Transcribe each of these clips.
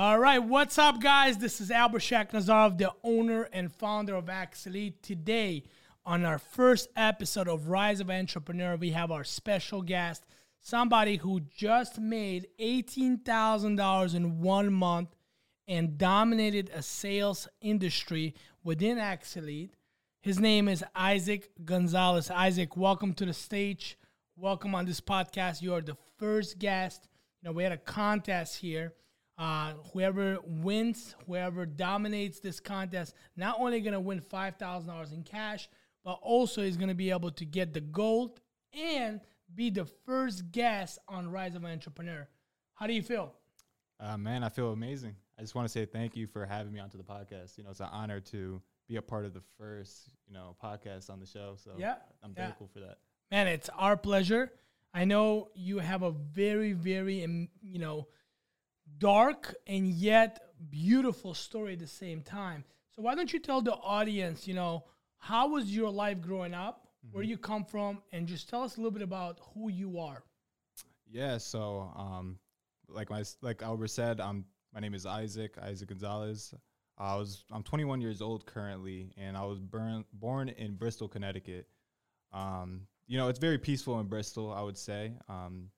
All right, what's up, guys? This is Albert Shakhnazarov, the owner and founder of Axelite. Today, on our first episode of Rise of Entrepreneur, we have our special guest, somebody who just made $18,000 in one month and dominated a sales industry within Axelite. His name is Isak Gonzalez. Isak, welcome to the stage. Welcome on this podcast. You are the first guest. You know, we had a contest here uh, whoever wins, whoever dominates this contest, not only going to win $5,000 in cash, but also is going to be able to get the gold and be the first guest on Rise of an Entrepreneur. How do you feel? Uh, man, I feel amazing. I just want to say thank you for having me onto the podcast. You know, it's an honor to be a part of the first, you know, podcast on the show. So yeah, I'm yeah. thankful for that. Man, it's our pleasure. I know you have a very, very, you know, dark and yet beautiful story at the same time. So why don't you tell the audience, you know, how was your life growing up? Mm-hmm. Where you come from, and just tell us a little bit about who you are. Yeah, so um, like my like Albert said, um, my name is Isak Isak Gonzalez. I was I'm 21 years old currently, and I was born born in Bristol, Connecticut. Um, you know, it's very peaceful in Bristol. I would say. Um,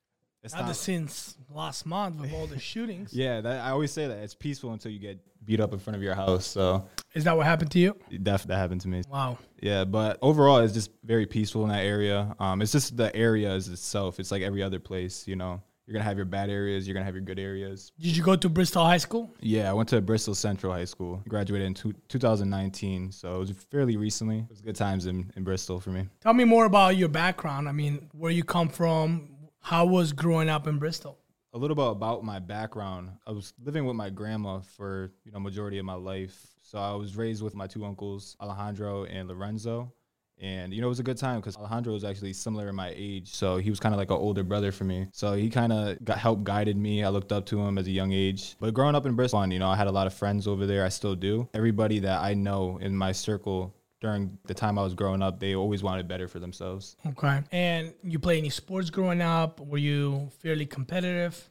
it's not, not since last month with all the shootings. Yeah, that, I always say that it's peaceful until you get beat up in front of your house. So is that what happened to you? That that happened to me. Wow. Yeah, but overall, it's just very peaceful in that area. Um, it's just the area is itself. It's like every other place. You know, you're gonna have your bad areas. You're gonna have your good areas. Did you go to Bristol High School? Yeah, I went to Bristol Central High School. Graduated in two, 2019, so it was fairly recently. It was good times in, in Bristol for me. Tell me more about your background. I mean, where you come from, how was growing up in Bristol? A little bit about my background. I was living with my grandma for you know majority of my life. So I was raised with my two uncles, Alejandro and Lorenzo. And you know, it was a good time because Alejandro was actually similar in my age, so he was kind of like an older brother for me. So he kind of got help guided me. I looked up to him as a young age. But growing up in Bristol, you know, I had a lot of friends over there. I still do. Everybody that I know in my circle during the time I was growing up, they always wanted better for themselves. Okay. And you play any sports growing up? Were you fairly competitive?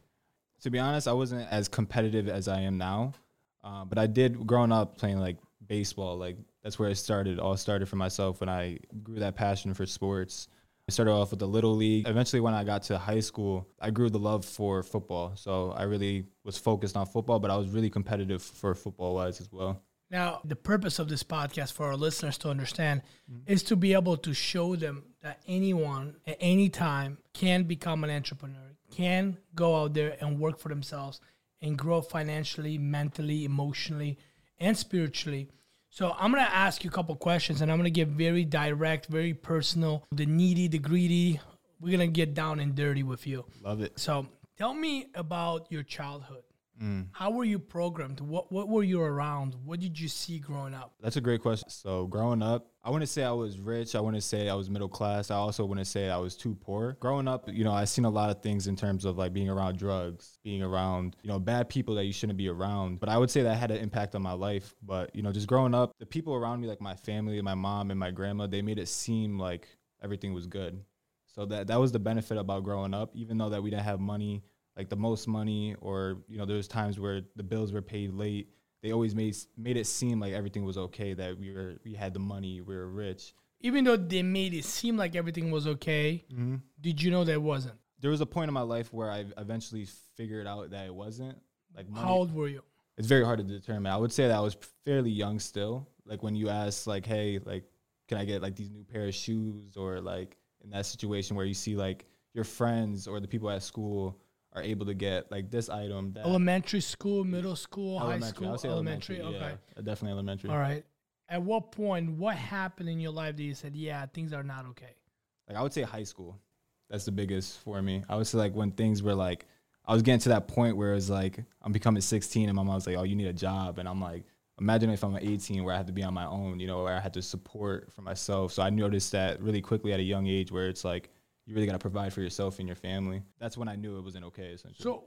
To be honest, I wasn't as competitive as I am now. Uh, but I did growing up playing like baseball. Like that's where it started. All started for myself when I grew that passion for sports. I started off with the little league. Eventually, when I got to high school, I grew the love for football. So I really was focused on football, but I was really competitive for football wise as well. Now, the purpose of this podcast for our listeners to understand mm-hmm. is to be able to show them that anyone at any time can become an entrepreneur, can go out there and work for themselves and grow financially, mentally, emotionally, and spiritually. So I'm gonna ask you a couple questions and I'm gonna get very direct, very personal, the needy, the greedy. We're gonna get down and dirty with you. Love it. So tell me about your childhood. Mm. How were you programmed? What what were you around? What did you see growing up? That's a great question. So growing up, I wouldn't say I was rich. I wouldn't say I was middle class. I also wouldn't say I was too poor. Growing up, you know, I seen a lot of things in terms of like being around drugs, being around, you know, bad people that you shouldn't be around. But I would say that had an impact on my life. But, you know, just growing up, the people around me, like my family, my mom and my grandma, they made it seem like everything was good. So that that was the benefit about growing up, even though that we didn't have money like the most money or you know there's times where the bills were paid late they always made made it seem like everything was okay that we were we had the money we were rich. Even though they made it seem like everything was okay mm-hmm. did you know that it wasn't? There was a point in my life where i eventually figured out that it wasn't like money, how old were you? It's very hard to determine. I would say that i was fairly young still. Like when you ask like hey like can i get like these new pair of shoes? or like in that situation where you see like your friends or the people at school are able to get like this item. That elementary school, middle school, high school, elementary. elementary. Okay, yeah, definitely elementary. All right. At what point, what happened in your life that you said, "Yeah, things are not okay"? Like I would say high school. That's the biggest for me. I would say like when things were like, I was getting to that point where it's like I'm becoming 16, and my mom's like, "Oh, you need a job," and I'm like, imagine if I'm 18 where I have to be on my own, you know, where I had to support for myself. So I noticed that really quickly at a young age where it's like you really got to provide for yourself and your family. That's when I knew it wasn't okay. Essentially. So,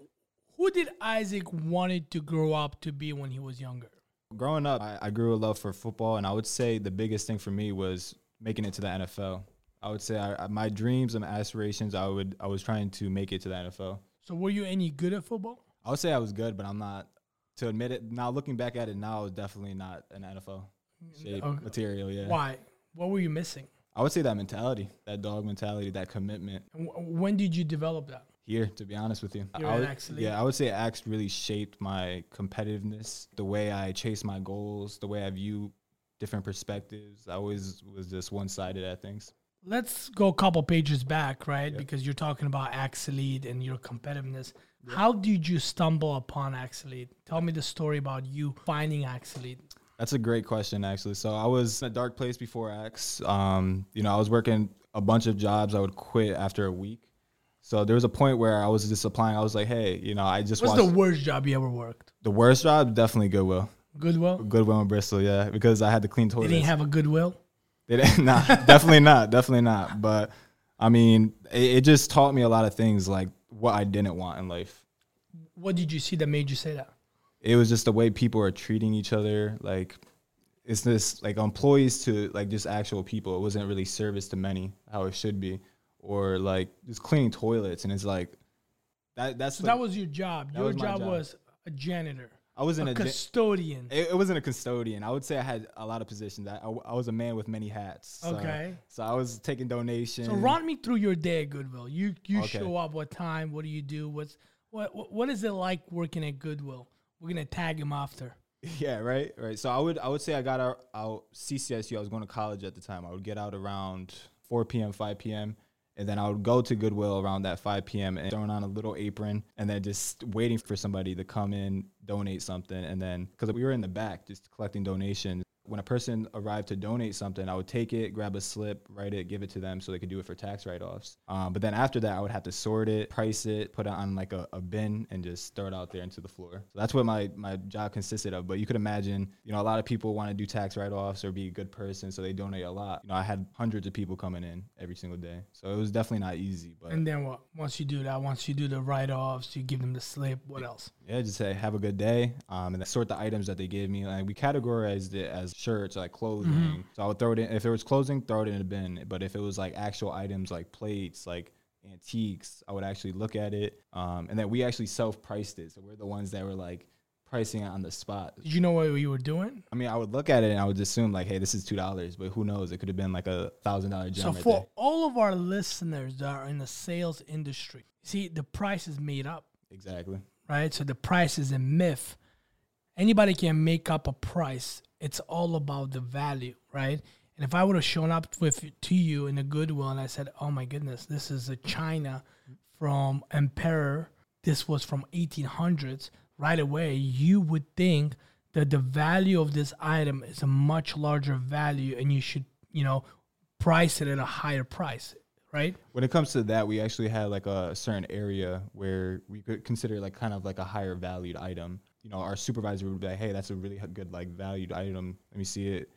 who did Isak wanted to grow up to be when he was younger? Growing up, I, I grew a love for football, and I would say the biggest thing for me was making it to the NFL. I would say I, my dreams and aspirations, I would I was trying to make it to the NFL. So, were you any good at football? I would say I was good, but I'm not to admit it. Now looking back at it now, it's definitely not an NFL mm, shape Okay. material. Yeah. Why? What were you missing? I would say that mentality, that dog mentality, that commitment. When did you develop that? Here, to be honest with you, I would, yeah, I would say Axe really shaped my competitiveness, the way I chase my goals, the way I view different perspectives. I always was just one sided at things. Let's go a couple pages back, right? Yeah. Because you're talking about Axelite and your competitiveness. How did you stumble upon Axelite? Tell me the story about you finding Axelite. That's a great question, actually. So I was in a dark place before X. Um, you know, I was working a bunch of jobs. I would quit after a week. So there was a point where I was just applying. I was like, hey, you know, I just What's the worst job you ever worked? the worst job. Definitely Goodwill. Goodwill? Goodwill in Bristol, yeah, because I had to clean They didn't have a Goodwill? They didn't, nah, definitely not, definitely not. But I mean, it, it just taught me a lot of things, like what I didn't want in life. What did you see that made you say that? It was just the way people are treating each other. Like it's this like employees to like just actual people. It wasn't really service to many how it should be, or like just cleaning toilets. And it's like that. That's So like, that was your job. Your was job, job. was a janitor, I wasn't a a. custodian. it, it wasn't a custodian. I would say I had a lot of positions. I, I, I was a man with many hats. So, Okay. So I was taking donations. So run me through your day at Goodwill. You you Okay. show up what time? What do you do? What's what what, what is it like working at Goodwill? We're gonna tag him after. Yeah, right, right. So I would I would say I got out, out CCSU. I was going to college at the time. I would get out around 4 p.m., 5 p.m. And then I would go to Goodwill around that 5 p.m. and throwing on a little apron and then just waiting for somebody to come in, donate something. And then, because we were in the back just collecting donations, when a person arrived to donate something, I would take it, grab a slip, write it, give it to them so they could do it for tax write offs. Um, but then after that, I would have to sort it, price it, put it on like a, a bin, and just throw it out there into the floor. So that's what my, my job consisted of. But you could imagine, you know, a lot of people want to do tax write offs or be a good person, so they donate a lot. You know, I had hundreds of people coming in every single day. So it was definitely not easy. But And then what? Once you do that, once you do the write offs, you give them the slip. What else? Yeah, just say have a good day, um, and then sort the items that they gave me. Like we categorized it as shirts, like clothing. So I would throw it in. If it was clothing, throw it in a bin. But if it was like actual items, like plates, like antiques, I would actually look at it. Um, and then we actually self-priced it. So we're the ones that were like pricing it on the spot. Did you know what you were doing? I mean, I would look at it and I would assume like, hey, this is two dollars, but who knows? It could have been like a thousand dollar gem. So right for there. all of our listeners that are in the sales industry, see the price is made up, exactly. right? So the price is a myth. Anybody can make up a price. It's all about the value, right? And if I would have shown up with to you in a Goodwill and I said, "Oh my goodness, this is a China from Emperor. This was from 1800s." Right away, you would think that the value of this item is a much larger value, and you should, you know, price it at a higher price, right? When it comes to that, we actually had like a certain area where we could consider like kind of like a higher valued item. You know, our supervisor would be like, "Hey, that's a really good like valued item. Let me see it."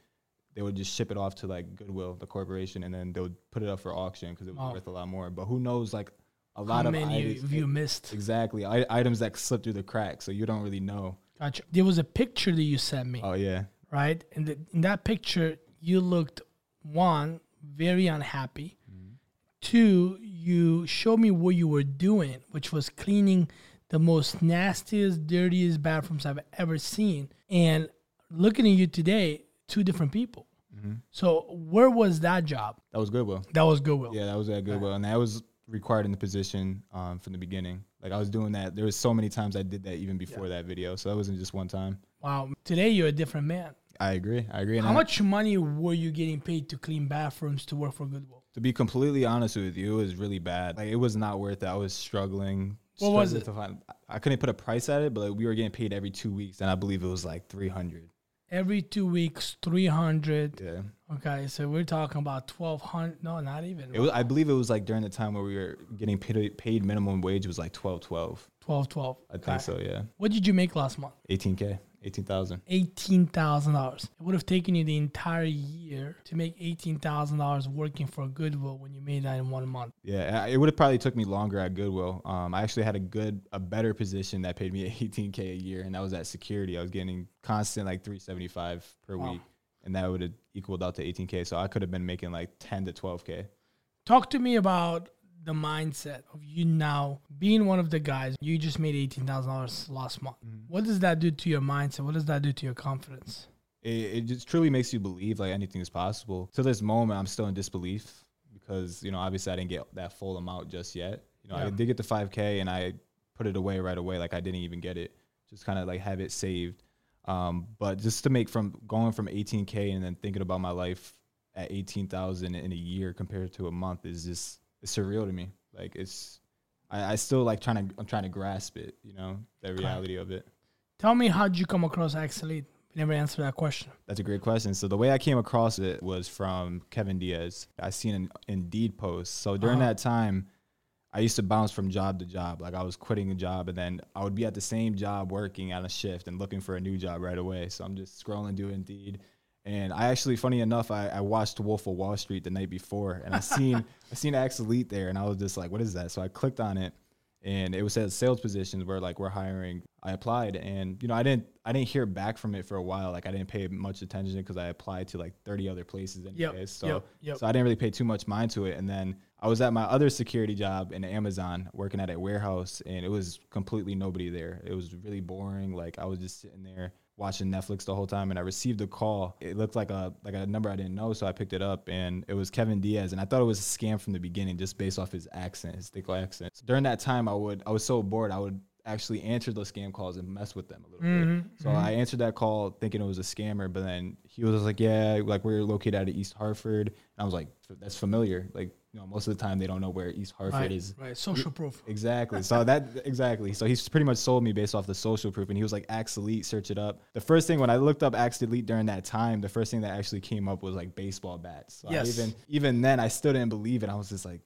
They would just ship it off to like Goodwill, the corporation, and then they would put it up for auction because it was Wow. worth a lot more. But who knows, like a How lot of many items, of you missed? exactly I, items that slipped through the cracks, so you don't really know. Gotcha. There was a picture that you sent me. Oh yeah, right? And the, in that picture, you looked one very unhappy. Mm-hmm. Two, you showed me what you were doing, which was cleaning the most nastiest, dirtiest bathrooms I've ever seen. And looking at you today, two different people. So where was that job? that was Goodwill. That was Goodwill. Yeah, that was at Goodwill, and that was required in the position um, from the beginning. Like I was doing that. There was so many times I did that even before that video, so that wasn't just one time. Wow. Today you're a different man. I agree. I agree. How I- much money were you getting paid to clean bathrooms to work for Goodwill? To be completely honest with you, it was really bad. Like it was not worth it. I was struggling. What was it? To find, I couldn't put a price at it, but like we were getting paid every two weeks, and I believe it was like three hundred. Every two weeks, 300. Yeah, Okay, so we're talking about twelve hundred. No, not even it was. I believe it was like during the time where we were getting paid, paid minimum wage was like twelve twelve. twelve, twelve. I think so. Yeah, What did you make last month? eighteen k, eighteen thousand. Eighteen thousand dollars. It would have taken you the entire year to make eighteen thousand dollars working for Goodwill when you made that in one month. Yeah, it would have probably took me longer at Goodwill. Um, I actually had a good, a better position that paid me 18k a year, and that was at security. I was getting constant like 375 per Wow. week, and that would have equaled out to 18k. So I could have been making like 10 to 12k. Talk to me about the mindset of you now being one of the guys? You just made eighteen thousand dollars last month. What does that do to your mindset? What does that do to your confidence? it, it just truly makes you believe like anything is possible. To this moment, I'm still in disbelief because you know obviously I didn't get that full amount just yet. You know, Yeah. I did get the 5K and I put it away right away, like I didn't even get it. Just kind of like have it saved. Um, but just to make from going from 18K and then thinking about my life at 18,000 in a year compared to a month is just it's surreal to me. Like it's I, I still like trying to I'm trying to grasp it. You know, the reality of it. Tell me how did you come across Axelite? Never answered that question. That's a great question. So the way I came across it was from Kevin Diaz. I seen an Indeed post. So during Uh-huh. that time, I used to bounce from job to job. Like I was quitting a job and then I would be at the same job working on a shift and looking for a new job right away. So I'm just scrolling through Indeed. And I actually, funny enough, I, I watched Wolf of Wall Street the night before and I seen I seen Axe Elite there and I was just like, what is that? So I clicked on it and it was at sales positions where like we're hiring. I applied and you know I didn't I didn't hear back from it for a while. Like I didn't pay much attention because I applied to like 30 other places Yep, so yep, yep. so I didn't really pay too much mind to it. And then I was at my other security job in Amazon working at a warehouse and it was completely nobody there. It was really boring. Like I was just sitting there watching Netflix the whole time and I received a call. It looked like a like a number I didn't know, so I picked it up and it was Kevin Diaz and I thought it was a scam from the beginning just based off his accent, his thick accent. So during that time I would I was so bored I would actually answer those scam calls and mess with them a little Mm-hmm, bit. So I answered that call thinking it was a scammer, but then he was like, "Yeah, like we're located out of East Hartford." And I was like, "That's familiar." Like, you know, most of the time they don't know where East Hartford Right, is. right. Social proof. Exactly. So that exactly. So he's pretty much sold me based off the social proof, and he was like, "Axe Elite, search it up." The first thing when I looked up Axe Elite during that time, the first thing that actually came up was like baseball bats. So I Yes. even even then, I still didn't believe it. I was just like,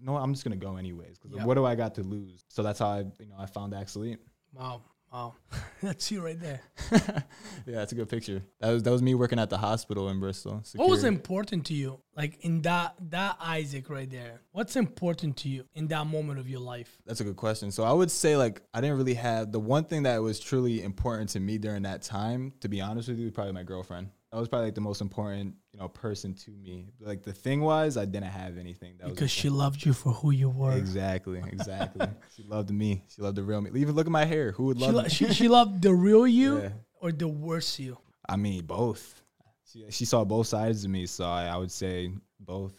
"No, I'm just gonna go anyways." Because Yeah. what do I got to lose? So that's how I, you know, I found Axe Elite. Wow. Wow. That's you right there. Yeah, that's a good picture. That was that was me working at the hospital in Bristol. What was important to you? Like in that that Isak right there. What's important to you in that moment of your life? That's a good question. So I would say like I didn't really have the one thing that was truly important to me during that time, to be honest with you, probably my girlfriend. That was probably like the most important, you know, person to me. Like the thing was I didn't have anything. That Because was she loved you for who you were. Exactly, exactly. she loved me. She loved the real me. Even look at my hair. Who would She, love lo- me? she, she loved the real you Yeah. or the worst you? I mean, both. She, she saw both sides of me, so I, I would say both.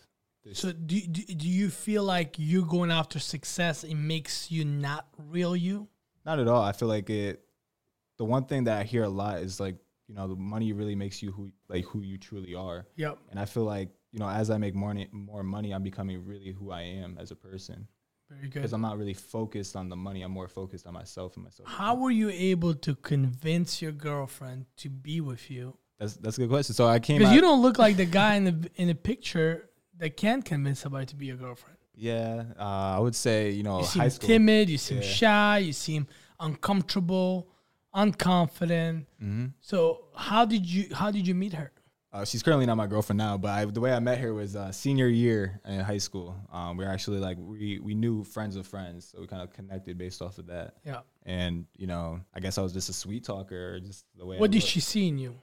So do, do, do you feel like you going after success, it makes you not real you? Not at all. I feel like it. The one thing that I hear a lot is like, you know, the money really makes you who like who you truly are. Yep. And I feel like you know, as I make more more money, I'm becoming really who I am as a person Very good. because. I'm not really focused on the money. I'm more focused on myself and myself. How were you able to convince your girlfriend to be with you? That's that's a good question. So I came. Because you don't look like the guy in the in the picture that can convince somebody to be your girlfriend. Yeah, uh, I would say you know You seem high school. timid. You seem Yeah. shy. You seem uncomfortable, unconfident. hmm So how did you how did you meet her? Uh, she's currently not my girlfriend now, but I, the way I met her was uh, senior year in high school. Um, we were actually like we we knew friends of friends, so we kind of connected based off of that. Yeah. And you know, I guess I was just a sweet talker, just the way. I What did look. she see in you?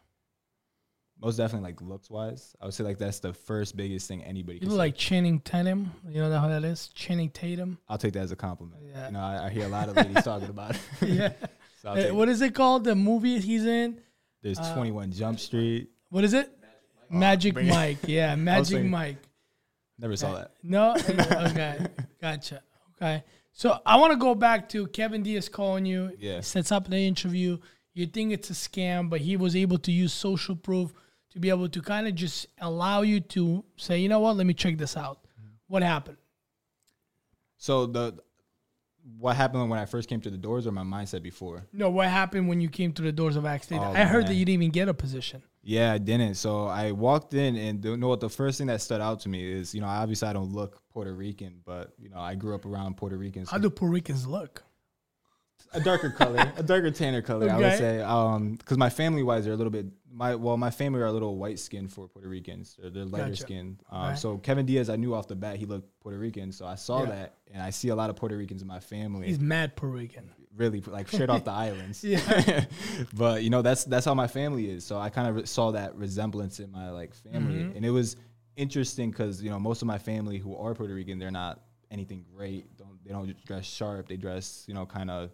Most definitely, like looks wise, I would say like that's the first biggest thing anybody. You Can look like Channing Tatum. You know how that is? Channing Tatum. I'll take that as a compliment. Yeah. You know, I, I hear a lot of ladies talking about it. yeah. So Uh, what is it called? The movie he's in? There's uh, 21 Jump Street. What is it? Magic bring it- Mike. Yeah, Magic thinking- Mike. Never saw that. No? okay. Gotcha. Okay. So I want to go back to Kevin Diaz calling you. Yeah. He sets up the interview. You think it's a scam, but he was able to use social proof to be able to kind of just allow you to say, you know what, let me check this out. What happened? So the what happened when I first came to the doors, or my mindset before? No, what happened when you came to the doors of Axe Elite? Oh, I heard that you didn't even get a position. Yeah, I didn't. So I walked in, and you know what? The first thing that stood out to me is, you know, obviously I don't look Puerto Rican, but you know, I grew up around Puerto Ricans. How do Puerto Ricans look? A darker color, a darker tanner color, I would Okay. say. Um, because my family wise, they're a little bit my well, my family are a little white skinned for Puerto Ricans. They're, they're lighter Gotcha. skinned. Um, Okay. so Kevin Diaz, I knew off the bat he looked Puerto Rican, so I saw Yeah. that, and I see a lot of Puerto Ricans in my family. He's mad Puerto Rican. really like straight off the islands. Yeah. but you know that's that's how my family is. So I kind of re- saw that resemblance in my like family, Mhm. and it was interesting because you know most of my family who are Puerto Rican, they're not anything great. Don't they don't dress sharp. They dress you know kind of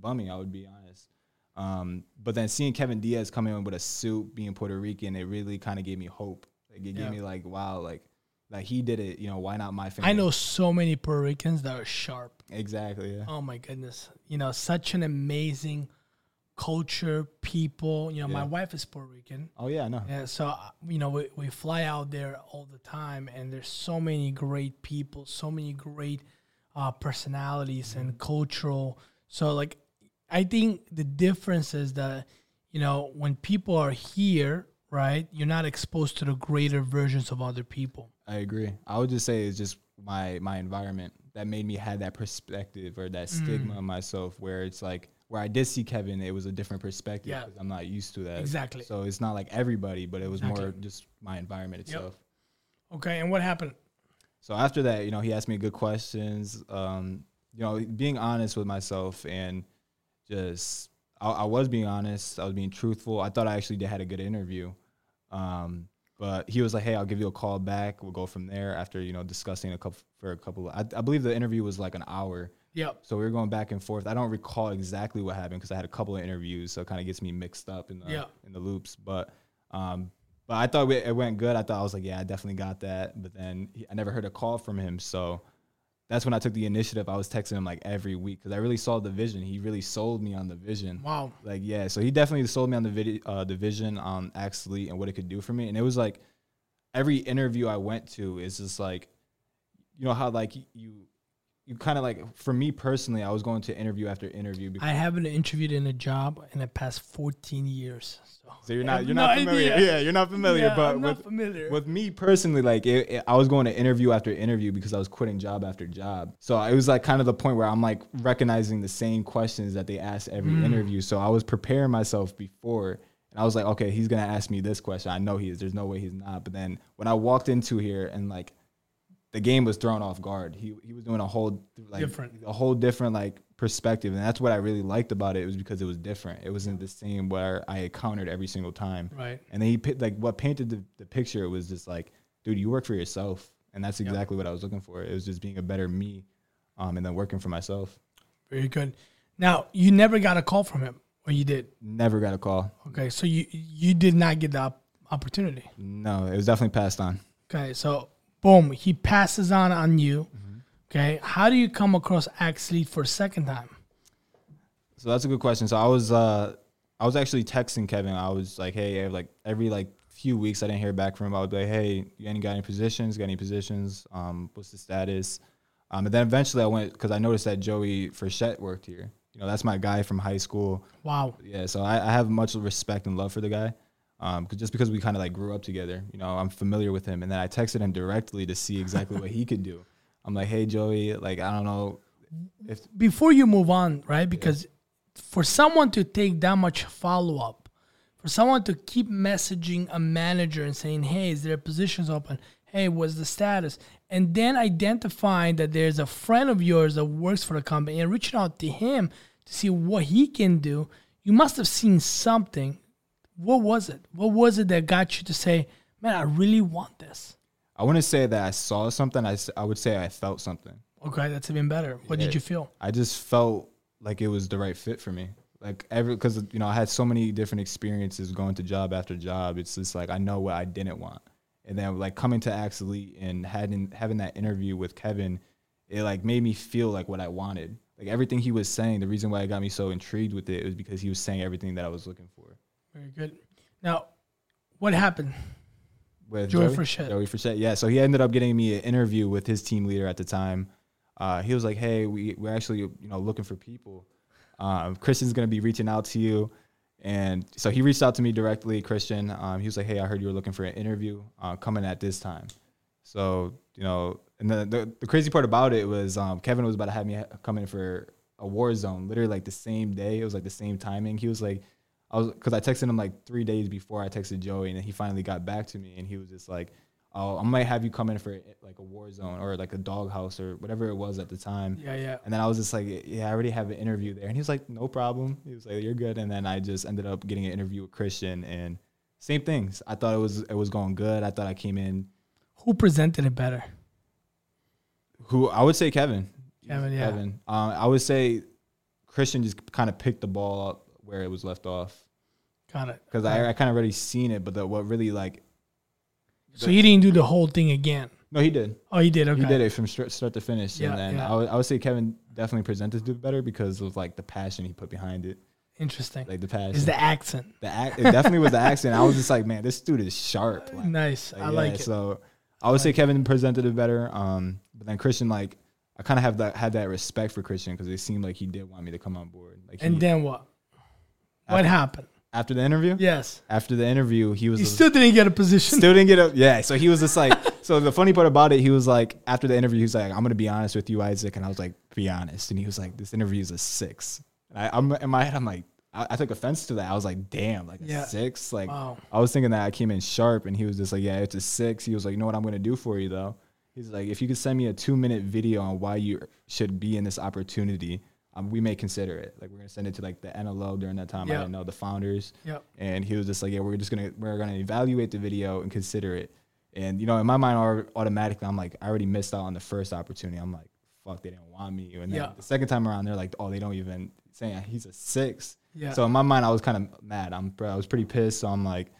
bummy. I would be honest. Um, but then seeing Kevin Diaz come in with a suit, being Puerto Rican, it really kind of gave me hope. Like, it Yeah. gave me like, wow, like like he did it. You know, why not my family? I know so many Puerto Ricans that are sharp. exactly. Yeah. Oh my goodness. You know, such an amazing culture, people. You know, my wife is Puerto Rican. Oh yeah, no. Yeah, so uh, you know, we, we fly out there all the time, and there's so many great people, so many great uh, personalities and cultural. So, like, I think the difference is that you know when people are here, right, you're not exposed to the greater versions of other people. I agree. I would just say it's just my my environment that made me have that perspective or that stigma Mm. on myself where it's like where I did see Kevin, it was a different perspective Yeah. I'm not used to that. Exactly. So it's not like everybody, but it was more just my environment Yep. itself. Okay, and what happened? So after that, you know, he asked me good questions. Um, you know, being honest with myself and just I, I was being honest. I was being truthful. I thought I actually did had a good interview. Um, but he was like, "Hey, I'll give you a call back. We'll go from there." After you know discussing a couple for a couple, I, I believe the interview was like an hour. Yep. So we were going back and forth. I don't recall exactly what happened because I had a couple of interviews, so it kind of gets me mixed up in the Yeah. in the loops. But um, but I thought it went good. I thought I was like, yeah, I definitely got that. But then he, I never heard a call from him, so that's when I took the initiative. I was texting him like every week because I really saw the vision. He really sold me on the vision. Wow. Like yeah, so he definitely sold me on the video, uh, the vision on Axelite and what it could do for me. And it was like every interview I went to is just like, you know how like you, you kind of like for me personally, I was going to interview after interview. Because, I haven't interviewed in a job in the past 14 years. So, so you're not you're no not familiar. idea. Yeah, you're not familiar. Yeah, but I'm with not familiar. with me personally, like it, it- I was going to interview after interview because I was quitting job after job. So it was like kind of the point where I'm like recognizing the same questions that they ask every Mm. interview. So I was preparing myself before, and I was like, okay, he's gonna ask me this question. I know he is. There's no way he's not. But then when I walked into here and like the game was thrown off guard, he he was doing a whole like Different. a whole different like perspective, and that's what I really liked about it. It was because it was different. It wasn't the same where I encountered every single time. right. And then he like what painted the, the picture was just like, dude, you work for yourself, and that's Yep. exactly what I was looking for. It was just being a better me, um, and then working for myself. Very good. Now, you never got a call from him, or you did? Never got a call. Okay, so you you did not get the op- opportunity. No, it was definitely passed on. Okay, so boom, he passes on on you. Okay, how do you come across Axelite for a second time? So that's a good question. So I was uh, I was actually texting Kevin. I was like, hey, like every like few weeks I didn't hear back from him. I would be like, hey, you any got any positions? Got any positions? Um, what's the status? Um, and then eventually I went because I noticed that Joey Frechette worked here. You know, that's my guy from high school. Wow. Yeah, so I, I have much respect and love for the guy. Um, 'cause- just because we kind of like grew up together, you know, I'm familiar with him. And then I texted him directly to see exactly what he could do. I'm like, hey Joey, like I don't know if Before you move on, right? Because for someone to take that much follow up, for someone to keep messaging a manager and saying, "Hey, is there positions open? Hey, what's the status?" and then identifying that there's a friend of yours that works for the company and reaching out to him to see what he can do, you must have seen something. What was it? What was it that got you to say, "Man, I really want this"? I wouldn't say that I saw something. I, I would say I felt something. Okay, that's even better. What Yeah. did you feel? I just felt like it was the right fit for me. Like every because you know I had so many different experiences going to job after job. It's just like I know what I didn't want, and then like coming to Axelite and having having that interview with Kevin, it like made me feel like what I wanted. Like everything he was saying, the reason why it got me so intrigued with it was because he was saying everything that I was looking for. Very good. Now, what happened? with Joey Frechette. Joey Frechette. Yeah, so he ended up getting me an interview with his team leader at the time. Uh, he was like, "Hey, we we're actually you know looking for people. Um, Christian's gonna be reaching out to you." And so he reached out to me directly, Christian. Um, he was like, "Hey, I heard you were looking for an interview uh, coming at this time." So you know, and the the, the crazy part about it was um, Kevin was about to have me ha- come in for a war zone, literally like the same day. It was like the same timing. He was like, I was because I texted him like three days before I texted Joey, and then he finally got back to me, and he was just like, "Oh, I might have you come in for like a war zone or like a doghouse or whatever it was at the time." Yeah, yeah. And then I was just like, "Yeah, I already have an interview there," and he was like, "No problem." He was like, "You're good." And then I just ended up getting an interview with Christian, and same things. I thought it was it was going good. I thought I came in. Who presented it better? Who I would say Kevin. Kevin, yeah. Kevin. Um, I would say Christian just kind of picked the ball up where it was left off Got it. because I, I kind of already seen it, but the, what really like So he didn't do the whole thing again. no he did Oh, he did. Okay. he did it from start, start to finish Yeah, and then yeah. I, would, I would say Kevin definitely presented it better because of like the passion he put behind it Interesting. like the passion Is the accent the act, it definitely was the accent I was just like man this dude is sharp like, nice? Like, I yeah, like it. So I would say Kevin presented it better. Um, but then Christian, like, I kind of have that had that respect for Christian because it seemed like he did want me to come on board. Like, and he, then what? What happened? after the interview, Yes. after the interview, he was He still didn't get a position. still didn't get up. Yeah, so he was just like, so the funny part about it, he was like, after the interview, he was like, I'm gonna be honest with you, Isak, and I was like, be honest, and he was like, this interview is a six. And I, I'm in my head, I'm like, I, I took offense to that. I was like, damn, like a Yeah. six, like. wow. I was thinking that I came in sharp, and he was just like, "Yeah, it's a six. He was like, "You know what I'm gonna do for you though?" He's like, "If you could send me a two minute video on why you should be in this opportunity, um, we may consider it. Like, we're gonna send it to like the NLO during that time. Yeah. I didn't know the founders, Yep. and he was just like, "Yeah, we're just gonna we're gonna evaluate the video and consider it." And you know, in my mind, automatically, I'm like, I already missed out on the first opportunity. I'm like, "Fuck, they didn't want me." And then Yeah. the second time around, they're like, "Oh, they don't even saying he's a six. Yeah. So in my mind, I was kind of mad. I'm I was pretty pissed. So I'm like,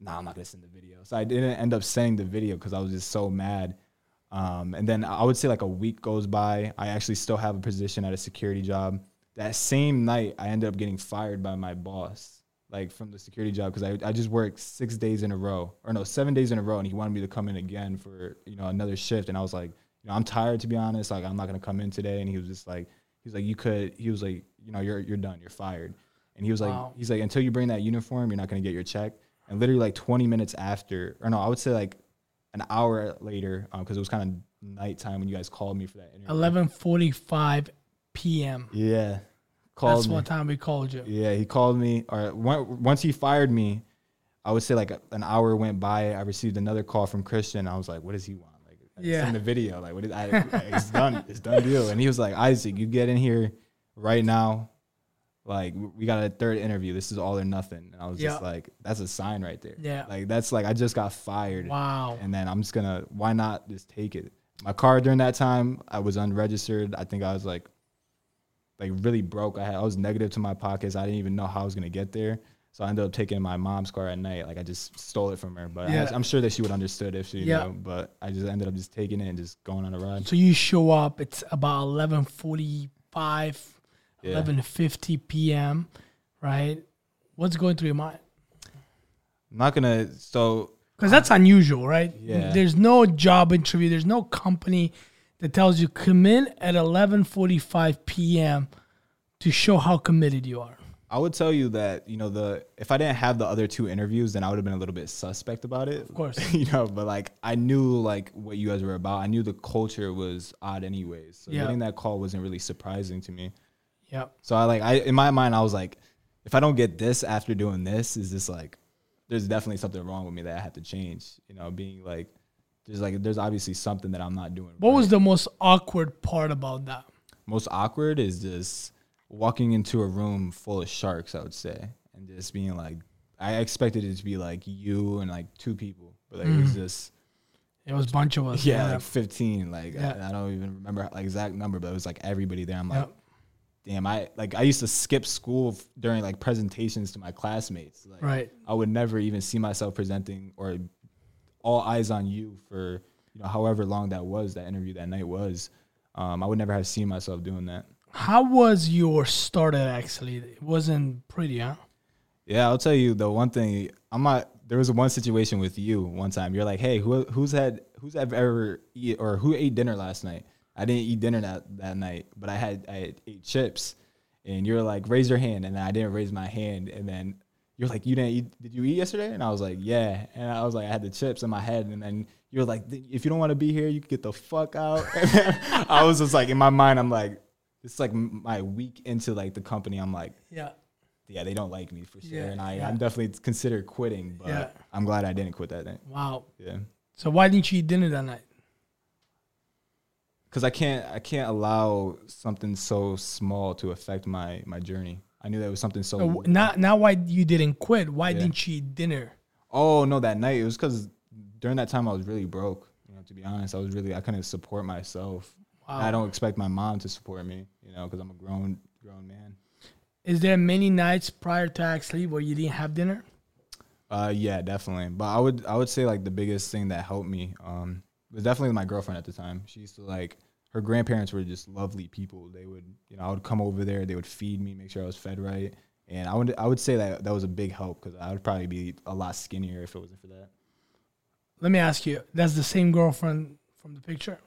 nah, I'm not gonna send the video. So I didn't end up sending the video because I was just so mad. Um, and then I would say like a week goes by. I actually still have a position at a security job. That same night, I ended up getting fired by my boss, like from the security job, because I, I just worked six days in a row, or no, seven days in a row, and he wanted me to come in again for you know another shift. And I was like, you know, I'm tired to be honest. Like I'm not gonna come in today. And he was just like, he's like, you could. He was like, you know, you're you're done. You're fired. And he was like, he's like, until you bring that uniform, you're not gonna get your check. And literally like 20 minutes after, or no, I would say like an hour later, uh, because it was kind of nighttime when you guys called me for that interview. Eleven forty-five p.m. Yeah, called That's me. what time we called you. Yeah, he called me. Or on- once he fired me, I would say like an hour went by. I received another call from Christian. I was like, what does he want? Like, Yeah. send the video. Like, what is? I, it's done. It's done deal. And he was like, Isak, you get in here right now. Like, we got a third interview. This is all or nothing. And I was just like, that's a sign right there. Yeah. Like, that's like I just got fired. Wow. And then I'm just gonna why not just take it? My car during that time, I was unregistered. I think I was like like really broke. I had I was negative to my pockets. I didn't even know how I was gonna get there. So I ended up taking my mom's car at night. Like I just stole it from her. But Yeah. I, am sure that she would understood if she Yeah. knew. But I just ended up just taking it and just going on a ride. So you show up. It's about eleven forty-five, Yeah. eleven fifty p.m. Right? What's going through your mind? I'm not gonna so Because that's unusual, right? Yeah. There's no job interview. There's no company that tells you come in at 11:45 p.m. to show how committed you are. I would tell you that you know the if I didn't have the other two interviews, then I would have been a little bit suspect about it. Of course. you know. But like I knew like what you guys were about. I knew the culture was odd anyways. So Yeah. getting that call wasn't really surprising to me. Yep. So I like I in my mind I was like, if I don't get this after doing this, is this like there's definitely something wrong with me that I have to change. You know, being like there's like there's obviously something that I'm not doing. What right. was the most awkward part about that? most awkward is just walking into a room full of sharks, I would say, and just being like, I expected it to be like you and like two people, but like it was mm. just It was a bunch of us. yeah, like fifteen. Like Yeah. I, I don't even remember like exact number, but it was like everybody there. I'm like, Yep. Damn, I like I used to skip school f- during like presentations to my classmates. Like, Right. I would never even see myself presenting or all eyes on you for you know however long that was that interview that night was. Um, I would never have seen myself doing that. How was your start at actually? It wasn't pretty, huh? Yeah, I'll tell you the one thing. I'm not. There was one situation with you one time. You're like, "Hey, who who's had who's ever eat or who ate dinner last night?" I didn't eat dinner that that night, but I had I had ate chips, and you're like, "Raise your hand," and then I didn't raise my hand, and then you're like, "You didn't eat? Did you eat yesterday?" And I was like, "Yeah," and I was like, "I had the chips in my head," and then you're like, "If you don't want to be here, you can get the fuck out." I was just like, in my mind, I'm like, it's like my week into like the company. I'm like Yeah. yeah, they don't like me for sure, Yeah, and I, yeah. I'm definitely considered quitting. But Yeah. I'm glad I didn't quit that night. Wow. Yeah, So why didn't you eat dinner that night? Because I can't, I can't allow something so small to affect my my journey. I knew that was something so. Uh, Not not why you didn't quit. Why Yeah. didn't you eat dinner? oh no, that night it was because during that time I was really broke. You know, to be honest, I was really I couldn't support myself. Wow. I don't expect my mom to support me, you know, because I'm a grown grown man. Is there many nights prior to actually where you didn't have dinner? Uh, yeah, definitely. But I would I would say like the biggest thing that helped me um was definitely my girlfriend at the time. She used to like her grandparents were just lovely people. They would you know I would come over there, they would feed me, make sure I was fed right, and I would I would say that that was a big help because I would probably be a lot skinnier if it wasn't for that. Let me ask you. That's the same girlfriend from the picture.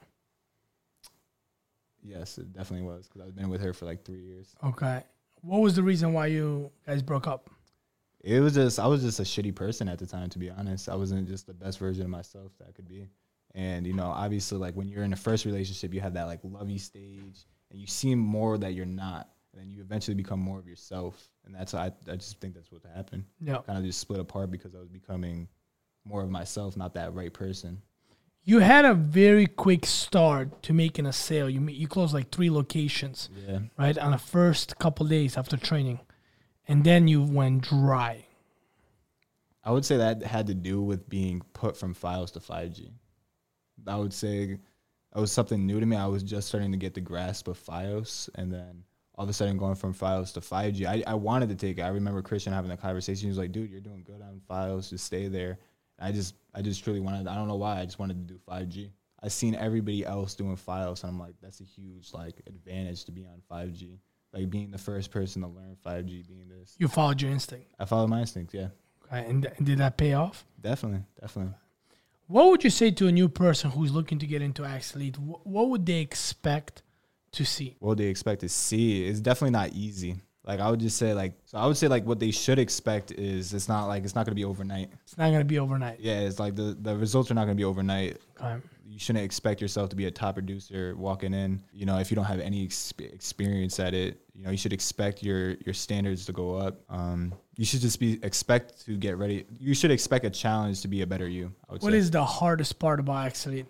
Yes, it definitely was because I've been with her for like three years. Okay. What was the reason why you guys broke up? It was just I was just a shitty person at the time, to be honest. I wasn't just the best version of myself that I could be. And you know, obviously, like when you're in a first relationship, you have that like lovey stage, and you seem more that you're not, and then you eventually become more of yourself. And that's I I just think that's what happened. Yeah. Kind of just split apart because I was becoming more of myself, not that right person. You had a very quick start to making a sale. You you closed like three locations, Yeah. right, on the first couple days after training, and then you went dry. I would say that had to do with being put from FiOS to 5G. I would say it was something new to me. I was just starting to get the grasp of FiOS, and then all of a sudden going from FiOS to 5G. I, I wanted to take it. I remember Christian having that conversation. He was like, "Dude, you're doing good on FiOS. Just stay there." I just I just truly wanted. I don't know why. I just wanted to do 5G. I seen everybody else doing FiOS, and I'm like, that's a huge like advantage to be on 5G. Like being the first person to learn 5G, being this. You followed your instinct, I followed my instincts. Yeah, okay, and, th- and did that pay off? definitely, definitely. What would you say to a new person who's looking to get into Axelite? Wh- What would they expect to see? what they expect to see it's definitely not easy like i would just say like so i would say like what they should expect is it's not like it's not going to be overnight It's not going to be overnight. yeah it's like the the results are not going to be overnight Okay. you shouldn't expect yourself to be a top producer walking in you know if you don't have any exp- experience at it you know you should expect your your standards to go up um you should just be expect to get ready. You should expect a challenge to be a better you i would What say. is the hardest part about Axelite?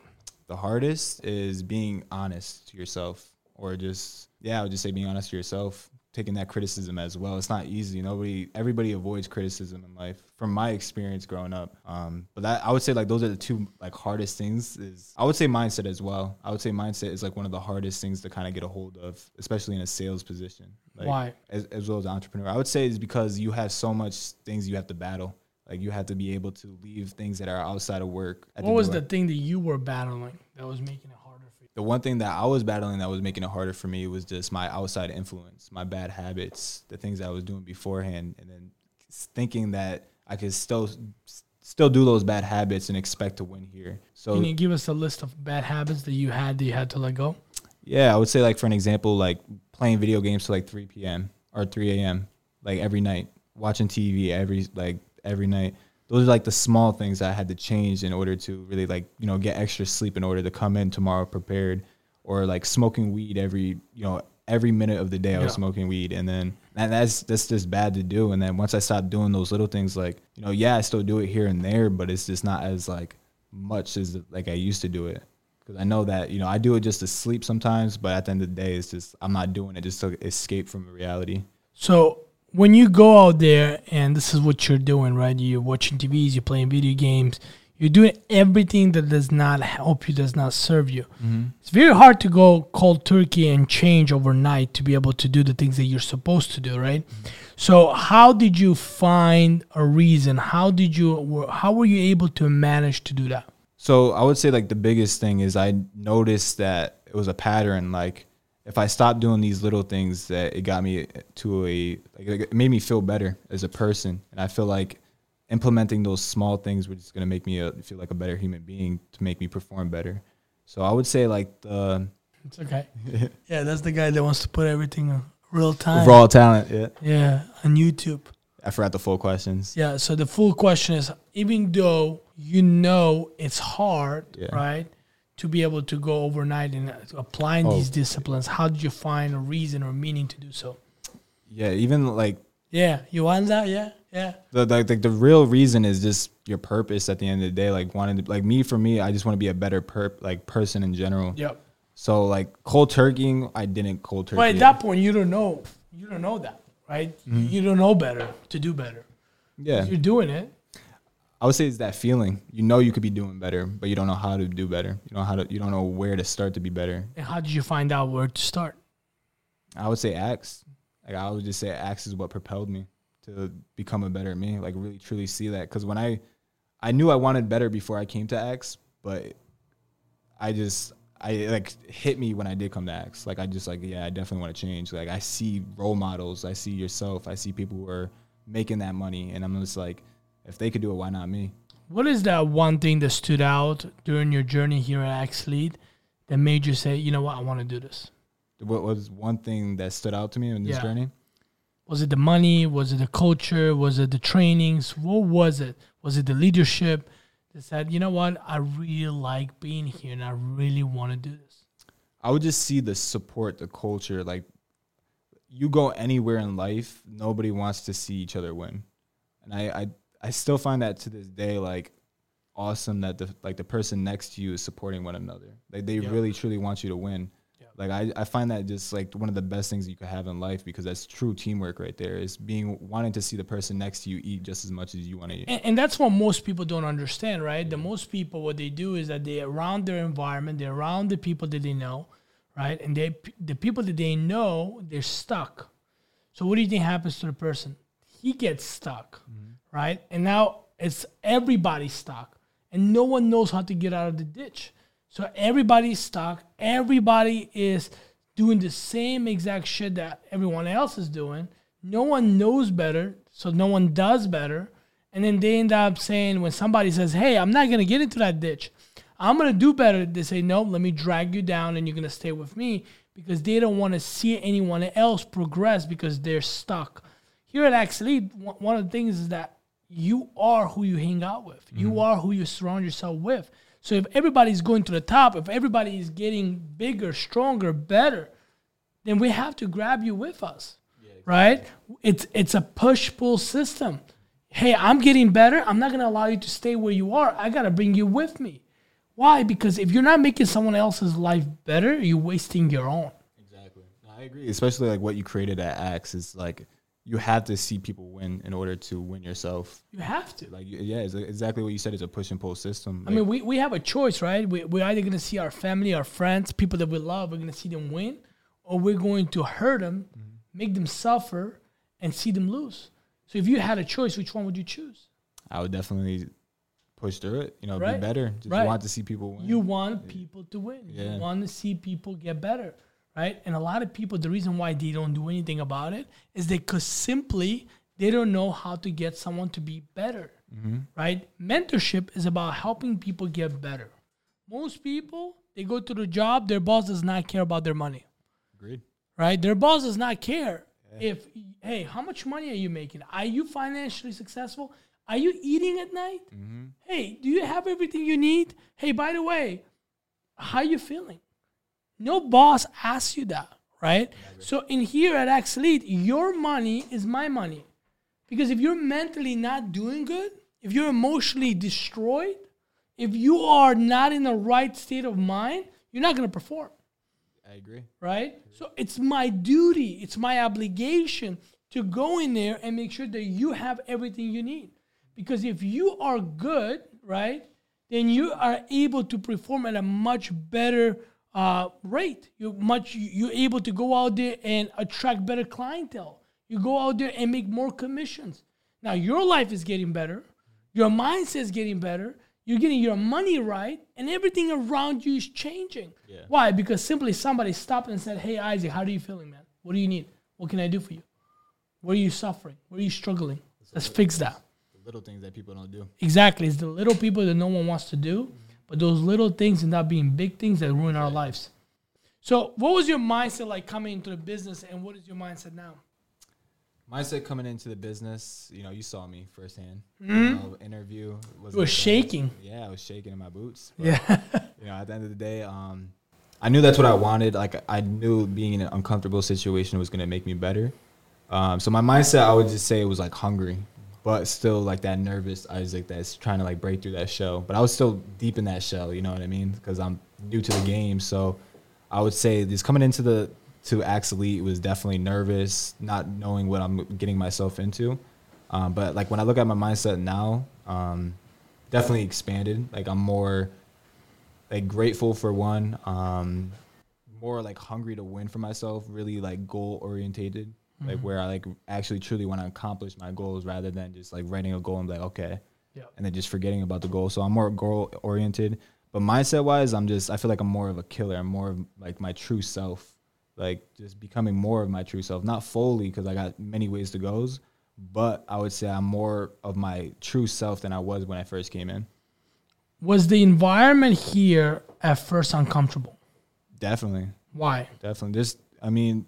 the hardest is being honest to yourself or just yeah i would just say being honest to yourself taking that criticism as well it's not easy nobody everybody avoids criticism in life from my experience growing up um, but that i would say like those are the two like hardest things is i would say mindset as well i would say mindset is like one of the hardest things to kind of get a hold of especially in a sales position like, Why? as, as well as entrepreneur i would say is because you have so much things you have to battle like you have to be able to leave things that are outside of work at What was door. the thing that you were battling that was making it you? The one thing that I was battling that was making it harder for me was just my outside influence, my bad habits, the things I was doing beforehand, and then thinking that I could still still do those bad habits and expect to win here. So Can you give us a list of bad habits that you had that you had to let go? yeah, I would say like for an example, like playing video games to like 3 p.m. or 3 a.m. like every night, watching TV every like every night. Those are like the small things I had to change in order to really like you know get extra sleep in order to come in tomorrow prepared, or like smoking weed every you know every minute of the day I was Yeah. smoking weed, and then and that's that's just bad to do. And then once I stopped doing those little things, like you know yeah I still do it here and there, but it's just not as like much as like I used to do it because I know that you know I do it just to sleep sometimes, but at the end of the day, it's just I'm not doing it just to escape from reality. So when you go out there and this is what you're doing, right? You're watching TVs, you're playing video games, you're doing everything that does not help you, does not serve you. Mm-hmm. It's very hard to go cold turkey and change overnight to be able to do the things that you're supposed to do, right? Mm-hmm. So how did you find a reason? How did you how were you able to manage to do that? So I would say like the biggest thing is I noticed that it was a pattern. Like if I stopped doing these little things, that it got me to a like it made me feel better as a person, and I feel like implementing those small things were just gonna make me a, feel like a better human being to make me perform better. So I would say like the It's okay. yeah, that's the guy that wants to put everything on real time. raw talent. Yeah, Yeah, on YouTube. I forgot the full questions. Yeah, so the full question is even though you know it's hard, Yeah. right, to be able to go overnight and applying Oh. these disciplines, how did you find a reason or meaning to do so? Yeah, even like Yeah, you want that? Yeah, yeah. the like, like the real reason is just your purpose at the end of the day like wanting to like me for me i just want to be a better per like person in general Yep. so like cold turkeying i didn't cold turkey But at that point, you don't know. You don't know that, right? Mm-hmm. You don't know better to do better. yeah You're doing it. I would say it's that feeling. You know you could be doing better, but you don't know how to do better. You know how to you don't know where to start to be better. And how did you find out where to start? I would say Axe. Like I would just say Axe is what propelled me to become a better me. Like really truly see that because when I I knew I wanted better before I came to Axe, but I just I like hit me when I did come to Axe. Like I just like yeah, I definitely want to change. Like I see role models, I see yourself, I see people who are making that money, and I'm just like, if they could do it, why not me? What is that one thing that stood out during your journey here at Axe Elite that made you say, you know what, I want to do this? What was one thing that stood out to me in this Yeah. journey? Was it the money? Was it the culture? Was it the trainings? What was it? Was it the leadership that said, you know what, I really like being here and I really want to do this? I would just see the support, the culture. Like you go anywhere in life, nobody wants to see each other win, and I I, I still find that to this day like awesome that the like the person next to you is supporting one another. Like they Yeah. really truly want you to win. Yeah. Like I, I find that just like one of the best things you could have in life because that's true teamwork right there. Is being wanting to see the person next to you eat just as much as you want to eat. And, and that's what most people don't understand, right? The most people, what they do is that they around their environment, they're around the people that they know, right? And they the people that they know, they're stuck. So what do you think happens to the person? He gets stuck, mm-hmm. Right? And now it's everybody's stuck, and no one knows how to get out of the ditch. So everybody's stuck. Everybody is doing the same exact shit that everyone else is doing. No one knows better, so no one does better. And then they end up saying, when somebody says, Hey, I'm not to get into that ditch, I'm to do better. They say, No, let me drag you down and you're to stay with me because they don't want to see anyone else progress because they're stuck. Here at one one of the things is that you are who you hang out with, you mm-hmm. are who you surround yourself with. So if everybody's going to the top, if everybody is getting bigger, stronger, better, then we have to grab you with us. Right? It's it's a push pull system. Hey, I'm getting better. I'm not gonna allow you to stay where you are. I gotta bring you with me. Why? Because if you're not making someone else's life better, you're wasting your own. Exactly. I agree. Especially like what you created at Axe is like you have to see people win in order to win yourself. You have to. Like yeah, it's exactly what you said. It's a push and pull system. I mean, we, we have a choice, right? We, we're either going to see our family, our friends, people that we love, we're going to see them win, or we're going to hurt them, mm-hmm. make them suffer, and see them lose. So if you had a choice, which one would you choose? I would definitely push through it. You know, Right. be better. Just Right. want to see people win. You want people to win. Yeah. You want to see people get better, right? And a lot of people, the reason why they don't do anything about it is they could simply they don't know how to get someone to be better, mm-hmm. right? Mentorship is about helping people get better. Most people, they go to the job, their boss does not care about their money, Agreed. right? Their boss does not care if, hey, how much money are you making? Are you financially successful? Are you eating at night? Mm-hmm. Hey, do you have everything you need? Hey, by the way, how are you feeling? No boss asks you that, right? So in here at Axelite, your money is my money. Because if you're mentally not doing good, if you're emotionally destroyed, if you are not in the right state of mind, you're not going to perform I agree. right? So it's my duty, it's my obligation to go in there and make sure that you have everything you need. Because if you are good, right, then you are able to perform at a much better uh, rate. You're much you're able to go out there and attract better clientele. You go out there and make more commissions. Now your life is getting better, your mindset is getting better. You're getting your money right, and everything around you is changing. Yeah. Why? Because simply somebody stopped and said, "Hey, Isak, how are you feeling, man? What do you need? What can I do for you? Where are you suffering? Where are you struggling? Let's fix that." The little things that people don't do. Exactly. It's the little people that no one wants to do, but those little things and not being big things that ruin our lives. So, what was your mindset like coming into the business, and what is your mindset now? Mindset coming into the business, you know, you saw me firsthand. You know, interview was Mm-hmm. Shaking. Yeah, I was shaking in my boots. But, Yeah. you know, at the end of the day, um, I knew that's what I wanted. Like I knew being in an uncomfortable situation was gonna make me better. Um, so my mindset, I would just say it was like hungry, but still like that nervous Isak that's trying to like break through that shell. But I was still deep in that shell, you know what I mean? Because I'm new to the game. So I would say just coming into the to Axe Elite was definitely nervous, not knowing what I'm getting myself into. Um, but like when I look at my mindset now, um, definitely expanded. Like I'm more like grateful for one, um, more like hungry to win for myself, really like goal orientated, like Mm-hmm. where I like actually truly want to accomplish my goals rather than just like writing a goal and be like, okay, Yeah. and then just forgetting about the goal. So I'm more goal oriented. But mindset wise, I'm just I feel like I'm more of a killer. I'm more of like my true self. Like just becoming more of my true self. Not fully because I got many ways to goes, but I would say I'm more of my true self than I was when I first came in. Was the environment here at first uncomfortable? Definitely. Why? Definitely. Just I mean,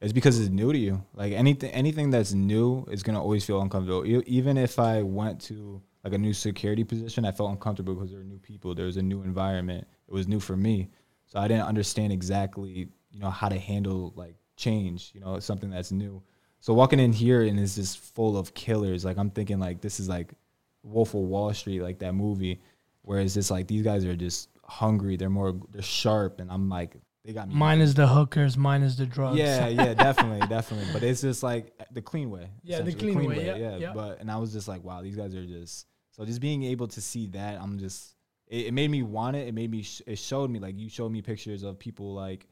it's because it's new to you. Like anything anything that's new is gonna always feel uncomfortable. Even if I went to like a new security position, I felt uncomfortable because there were new people. There was a new environment. It was new for me, so I didn't understand exactly you know how to handle like change. You know, something that's new. So walking in here and it's just full of killers. Like I'm thinking like this is like Wolf of Wall Street, like that movie, where it's just like these guys are just hungry. They're more they're sharp, and I'm like they got me. Mine is the hookers, mine is the drugs. Yeah, yeah, definitely, definitely. But it's just like the clean way. Yeah, the essentially, clean way, yeah, yeah. But and I was just like, wow, these guys are just so just being able to see that. I'm just it, it made me want it. It made me. Sh- it showed me like you showed me pictures of people like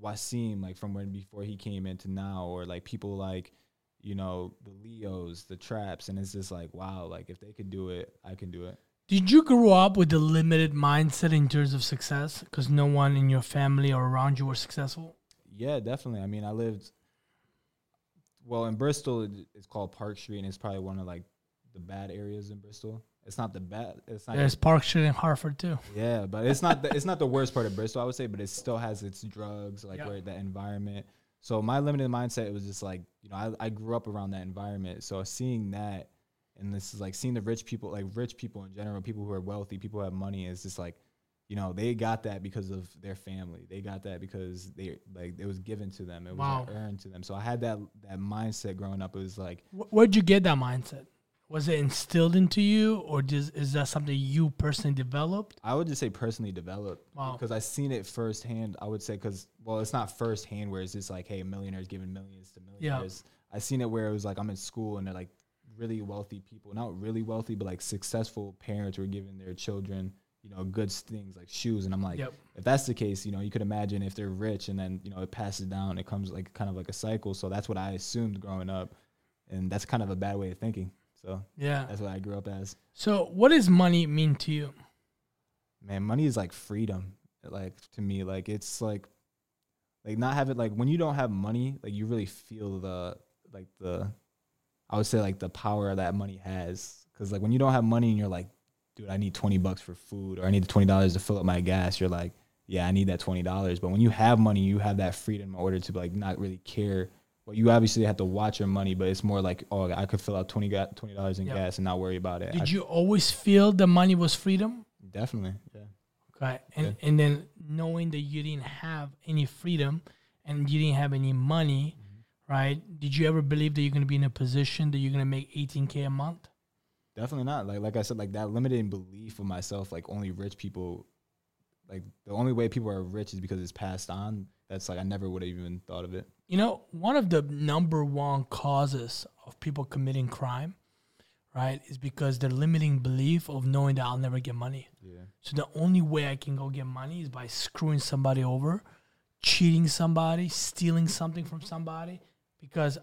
Wasim, like from when before he came into now, or like people like you know the Leos, the Traps, and it's just like wow, like if they could do it, I can do it. Did you grow up with a limited mindset in terms of success? Because no one in your family or around you were successful? Yeah, definitely. I mean, I lived well in Bristol. It's called Park Street, and it's probably one of like the bad areas in Bristol. It's not the bad. It's not. There's Park Street in Hartford too. yeah, but it's not. The, it's not the worst part of Bristol, I would say. But it still has its drugs, like Yeah. where that environment. So my limited mindset was just like you know I, I grew up around that environment, so seeing that, and this is like seeing the rich people, like rich people in general, people who are wealthy, people who have money, is just like you know they got that because of their family they got that because they like it was given to them it was Wow. like earned to them so i had that that mindset growing up it was like Where'd you get that mindset? Was it instilled into you, or does, is that something you personally developed? i would just say personally developed Wow. because i seen it firsthand i would say because well it's not firsthand where it's just like hey millionaires giving millions to millionaires i seen it where it was like i'm in school and they're like really wealthy people not really wealthy but like successful parents were giving their children you know good things like shoes and i'm like Yep. if that's the case, you know, you could imagine if they're rich and then, you know, it passes down, it comes like kind of like a cycle. So that's what I assumed growing up. And that's kind of a bad way of thinking. So Yeah. that's what I grew up as. So, what does money mean to you? Man, money is like freedom. Like to me, like it's like like not having like when you don't have money, like you really feel the like the I would say like the power that money has. Cause like when you don't have money and you're like, dude, I need twenty bucks for food or I need the twenty dollars to fill up my gas, you're like, yeah, I need that twenty dollars. But when you have money, you have that freedom in order to like not really care. Well, you obviously have to watch your money, but it's more like, oh, I could fill out twenty dollars in Yeah. gas and not worry about it. I- Did you always feel the money was freedom? definitely, yeah. Okay. And, and then knowing that you didn't have any freedom and you didn't have any money, right? Did you ever believe that you're going to be in a position that you're going to make 18K a month? Definitely not. Like like I said, like that limiting belief of myself, like only rich people like the only way people are rich is because it's passed on. That's like I never would have even thought of it. You know, one of the number one causes of people committing crime, right, is because their limiting belief of knowing that I'll never get money. Yeah. So the only way I can go get money is by screwing somebody over, cheating somebody, stealing something from somebody because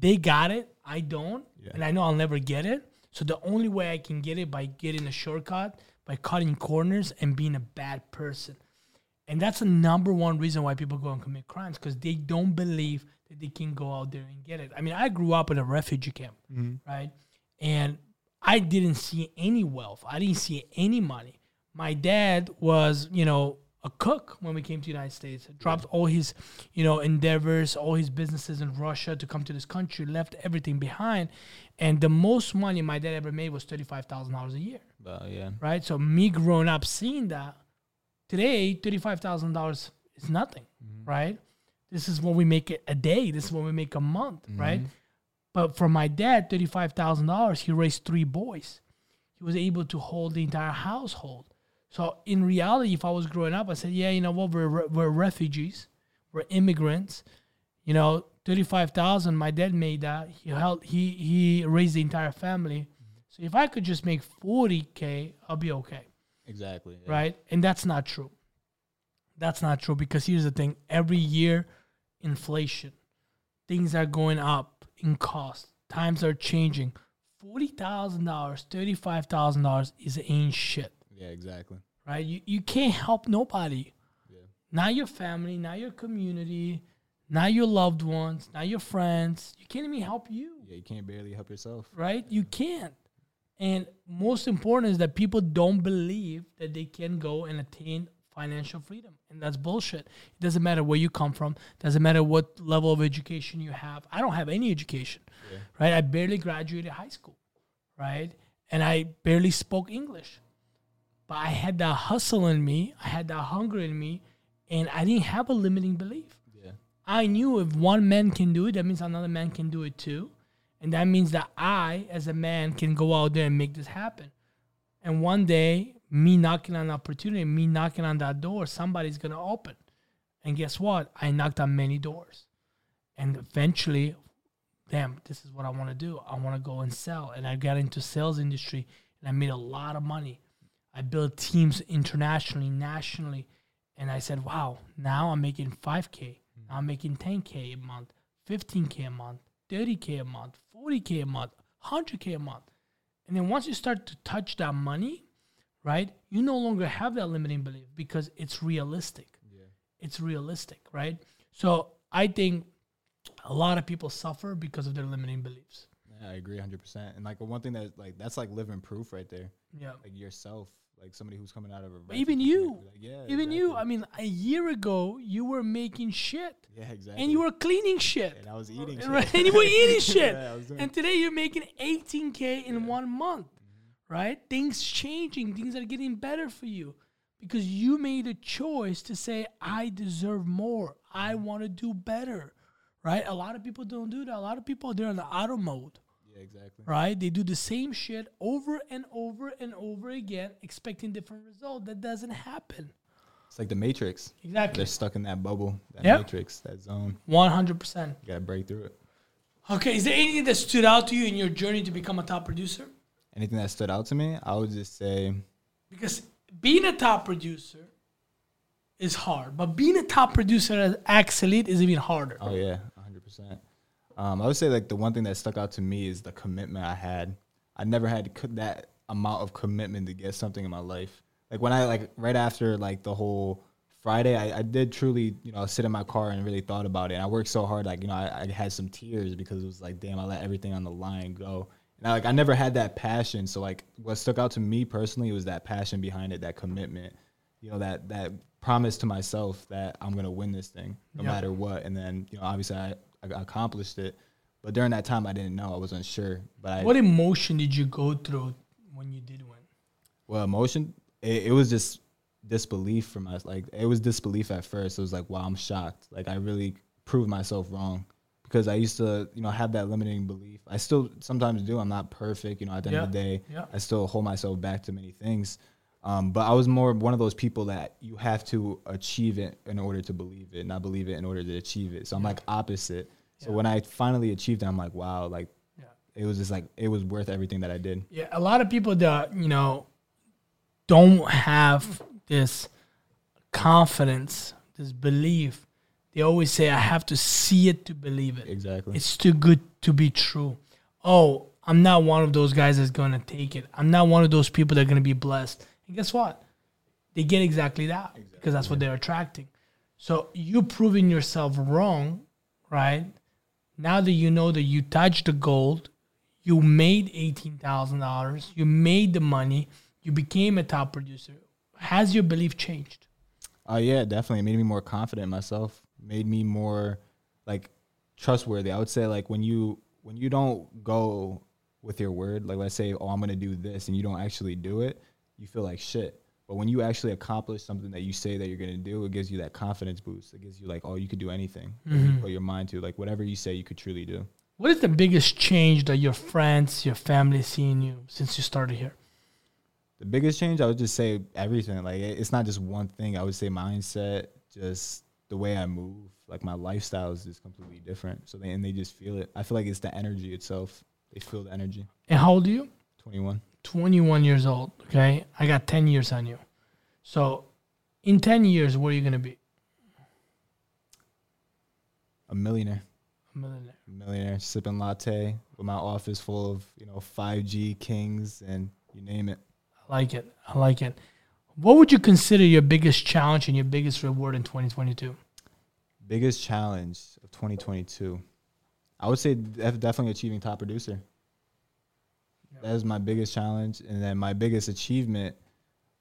they got it, I don't, Yeah. and I know I'll never get it. So the only way I can get it by getting a shortcut, by cutting corners and being a bad person. And that's the number one reason why people go and commit crimes because they don't believe that they can go out there and get it. I mean, I grew up in a refugee camp, mm-hmm. right? And I didn't see any wealth. I didn't see any money. My dad was, you know, a cook when we came to the United States. Dropped all his, you know, endeavors, all his businesses in Russia to come to this country, left everything behind. And the most money my dad ever made was thirty-five thousand dollars a year But yeah. right? So me growing up seeing that, today thirty-five thousand dollars is nothing, mm-hmm. right? This is what we make it a day. This is what we make a month, mm-hmm. right? But for my dad, thirty-five thousand dollars, he raised three boys. He was able to hold the entire household. So in reality, if I was growing up, I said, yeah, you know what, we're re- we're refugees, we're immigrants. You know, thirty-five thousand. My dad made that. He held. He he raised the entire family. So if I could just make 40K, I'll be okay. Exactly. yeah. Right. And that's not true. That's not true because here's the thing every year, inflation, things are going up in cost, times are changing. $40,000, $35,000 is ain't shit Yeah, exactly. right? You you can't help nobody. Yeah. Not your family, not your community, not your loved ones, not your friends. You can't even help you, Yeah, you can't barely help yourself. right? You can't. And most important is that people don't believe that they can go and attain financial freedom. And that's bullshit. It doesn't matter where you come from, doesn't matter what level of education you have. I don't have any education. Yeah. Right? I barely graduated high school, right? And I barely spoke English but I had that hustle in me, I had that hunger in me, and I didn't have a limiting belief. Yeah. I knew if one man can do it, that means another man can do it too. And that means that I, as a man, can go out there and make this happen. And one day, me knocking on an opportunity, me knocking on that door, somebody's gonna open. And guess what? I knocked on many doors. And eventually, damn, this is what I want to do. I want to go and sell. And I got into sales industry and I made a lot of money. I built teams internationally, nationally, and I said, "Wow, now I'm making 5k. Mm. Now I'm making 10k a month, 15k a month, 30k a month, 40k a month, 100k a month." And then once you start to touch that money, right? You no longer have that limiting belief because it's realistic. Yeah. It's realistic, right? So I think a lot of people suffer because of their limiting beliefs. Yeah, I agree 100%. And like one thing that like that's like living proof right there. Yeah. Like yourself, like somebody who's coming out of a even you, like, yeah, Even you. I mean, a year ago, you were making shit yeah, exactly. and you were cleaning shit. and I was eating shit. Right? And you were eating shit. Yeah, I was doing- and today you're making 18K in one month, Mm-hmm. right? Things changing, things are getting better for you because you made a choice to say, I deserve more. I Mm-hmm. want to do better, right? A lot of people don't do that. A lot of people, they're in the auto mode, yeah, exactly. right? They do the same shit over and over and over again, expecting different result. That doesn't happen. It's like the Matrix. Exactly. They're stuck in that bubble, that Yep. matrix, that zone. 100%. You gotta break through it. Okay, is there anything that stood out to you in your journey to become a top producer? Anything that stood out to me, I would just say, Because being a top producer is hard, but being a top producer as Axelite is even harder. oh yeah, 100. percent um, I would say like the one thing that stuck out to me is the commitment I had. I never had that amount of commitment to get something in my life. Like when I like right after like the whole Friday, I, I did truly you know sit in my car and really thought about it. And I worked so hard, like you know I, I had some tears because it was like damn, I let everything on the line go. And I, like I never had that passion. So like what stuck out to me personally was that passion behind it, that commitment. You know that that promise to myself that I'm gonna win this thing no matter what. And then you know obviously I, I accomplished it. But during that time, I didn't know. I was unsure. But I, What emotion did you go through when you did win? well, emotion. It, it was just disbelief from us. Like it was disbelief at first. It was like, wow, I'm shocked. Like I really proved myself wrong because I used to, you know, have that limiting belief. I still sometimes do. I'm not perfect. You know, at the end of the day, yeah. I still hold myself back to many things. Um, but I was more one of those people that you have to achieve it in order to believe it, not believe it in order to achieve it. So I'm like opposite. So Yeah. when I finally achieved it, I'm like, wow, like Yeah. it was just like it was worth everything that I did. Yeah, a lot of people that you know don't have this confidence, this belief. They always say, "I have to see it to believe it." Exactly. It's too good to be true. Oh, I'm not one of those guys that's gonna take it. I'm not one of those people that are gonna be blessed. And guess what? They get exactly that because that's what they're attracting. So you proving yourself wrong, right? Now that you know that you touched the gold, you made eighteen thousand dollars, you made the money, you became a top producer. Has your belief changed? Oh yeah, definitely. It made me more confident in myself. Made me more like trustworthy. I would say like when you when you don't go with your word, like let's say, oh, I'm gonna do this, and you don't actually do it, you feel like shit. But when you actually accomplish something that you say that you're gonna do, it gives you that confidence boost. It gives you like, oh, you could do anything. that You mm-hmm. put your mind to like whatever you say, you could truly do. What is the biggest change that your friends, your family see in you since you started here? The biggest change, I would just say everything. Like it's not just one thing. I would say mindset, just the way I move. Like my lifestyle is just completely different. So they and they just feel it. I feel like it's the energy itself. They feel the energy. And how old are you? 21. 21 years old. Okay, I got 10 years on you. So, in 10 years, where are you gonna be? A millionaire. A millionaire. A millionaire sipping latte with my office full of, you know, 5G kings and you name it. I like it. I like it. What would you consider your biggest challenge and your biggest reward in 2022? Biggest challenge of 2022. I would say def- definitely achieving top producer. That is my biggest challenge, and then my biggest achievement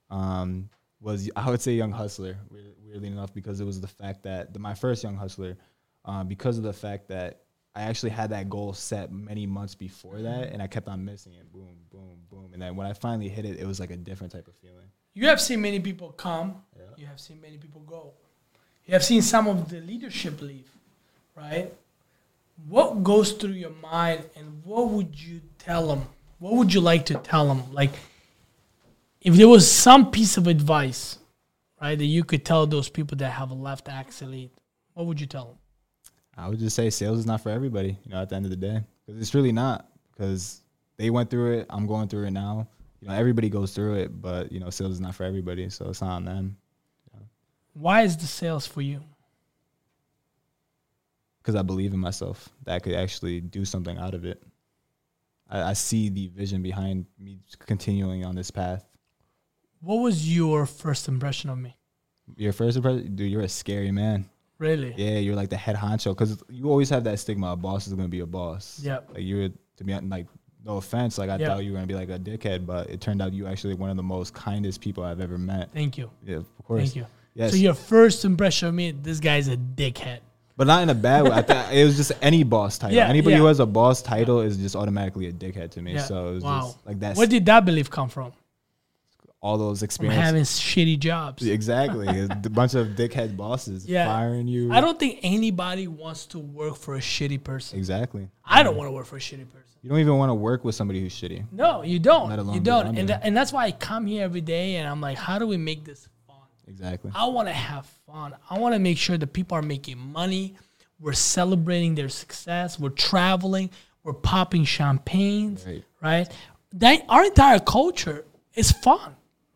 um, was I would say Young Hustler. Weirdly enough, because it was the fact that the, my first Young Hustler, uh, because of the fact that I actually had that goal set many months before that, and I kept on missing it. Boom, boom, boom, and then when I finally hit it, it was like a different type of feeling. You have seen many people come. Yeah. You have seen many people go. You have seen some of the leadership leave, right? What goes through your mind, and what would you tell them? What would you like to tell them? Like, if there was some piece of advice, right, that you could tell those people that have left Axelite, what would you tell them? I would just say sales is not for everybody. You know, at the end of the day, because it's really not. Because they went through it, I'm going through it now. You know, everybody goes through it, but you know, sales is not for everybody, so it's not on them. Why is the sales for you? Because I believe in myself that I could actually do something out of it. I, I see the vision behind me continuing on this path. What was your first impression of me? Your first impression, dude, you're a scary man. Really? Yeah, you're like the head honcho because you always have that stigma: a boss is gonna be a boss. Yeah. Like you were to be like, no offense, like I Yeah. thought you were gonna be like a dickhead, but it turned out you actually one of the most kindest people I've ever met. Thank you. Yeah, of course. Thank you. Yes, So your first impression of me, this guy's a dickhead. But not in a bad way. I thought it was just any boss title. Yeah, Anybody who has a boss title is just automatically a dickhead to me. Yeah. So it was Wow. just like that's Where did that belief come from? all those From experiences. having shitty jobs. Exactly, a bunch of dickhead bosses Yeah. firing you. I don't think anybody wants to work for a shitty person. exactly. I don't want to work for a shitty person. You don't even want to work with somebody who's shitty. No, you don't. You don't. And, tha- and that's why I come here every day and I'm like, how do we make this? Exactly. I want to have fun. I want to make sure that people are making money. We're celebrating their success. We're traveling. We're popping champagnes, Right. right? That our entire culture is fun,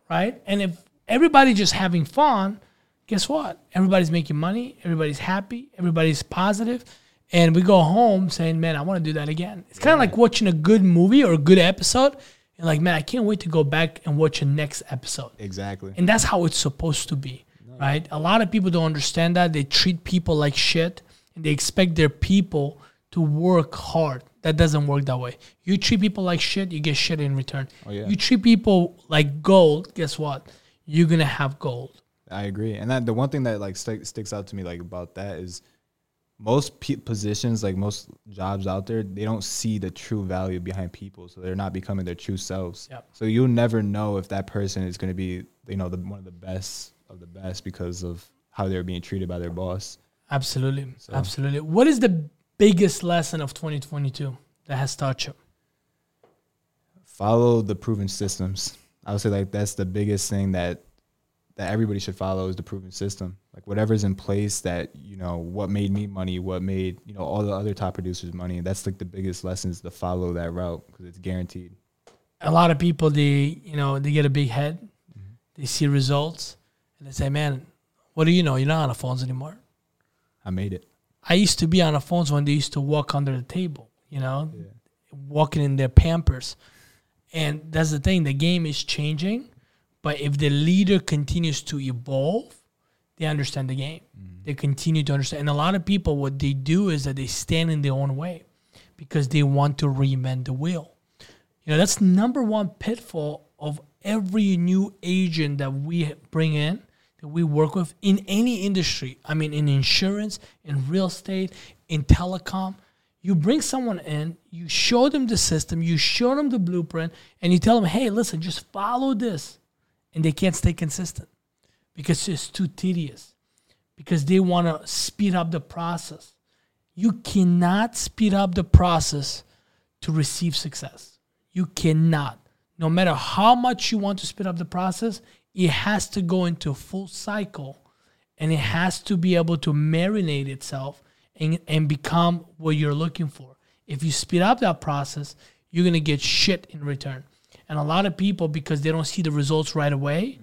right? And if everybody's just having fun, guess what? Everybody's making money. Everybody's happy. Everybody's positive, and we go home saying, "Man, I want to do that again." It's kind of like watching a good movie or a good episode. And like, man, I can't wait to go back and watch the next episode. Exactly. And that's how it's supposed to be, right? A lot of people don't understand that. They treat people like shit and they expect their people to work hard. That doesn't work that way. You treat people like shit, you get shit in return. Oh, yeah. You treat people like gold, guess what? You're going to have gold. I agree. And that the one thing that like st- sticks out to me like about that is most pe- positions, like most jobs out there, they don't see the true value behind people, so they're not becoming their true selves. Yep. So you'll never know if that person is going to be, you know, the one of the best of the best because of how they're being treated by their boss. Absolutely. Absolutely. What is the biggest lesson of 2022 that has taught you? Follow the proven systems. I would say like that's the biggest thing that that everybody should follow is the proven system. Like whatever's in place that, you know, what made me money, what made, you know, all the other top producers money. That's like the biggest lesson is to follow that route because it's guaranteed. a lot of people they you know they get a big head mm-hmm. they see results and they say man what do you know you're not on the phones anymore I made it. i used to be on the phones when they used to walk under the table you know walking in their pampers and that's the thing the game is changing but if the leader continues to evolve they understand the game mm. they continue to understand and a lot of people what they do is that they stand in their own way because they want to reinvent the wheel you know, that's number one pitfall of every new agent that we bring in, that we work with in any industry. I mean, in insurance, in real estate, in telecom. You bring someone in, you show them the system, you show them the blueprint, and you tell them, hey, listen, just follow this. And they can't stay consistent because it's too tedious, because they want to speed up the process. You cannot speed up the process to receive success. You cannot. No matter how much you want to speed up the process, it has to go into a full cycle and it has to be able to marinate itself and, and become what you're looking for. If you speed up that process, you're going to get shit in return. And a lot of people, because they don't see the results right away,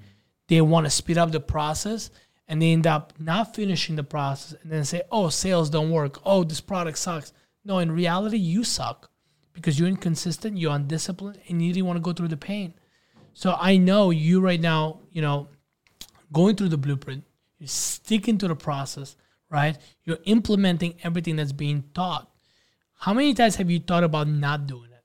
they want to speed up the process and they end up not finishing the process and then say, oh, sales don't work. Oh, this product sucks. No, in reality, you suck because you're inconsistent, you're undisciplined, and you didn't want to go through the pain. So I know you right now, you know, going through the blueprint, you're sticking to the process, right? You're implementing everything that's being taught. How many times have you thought about not doing it?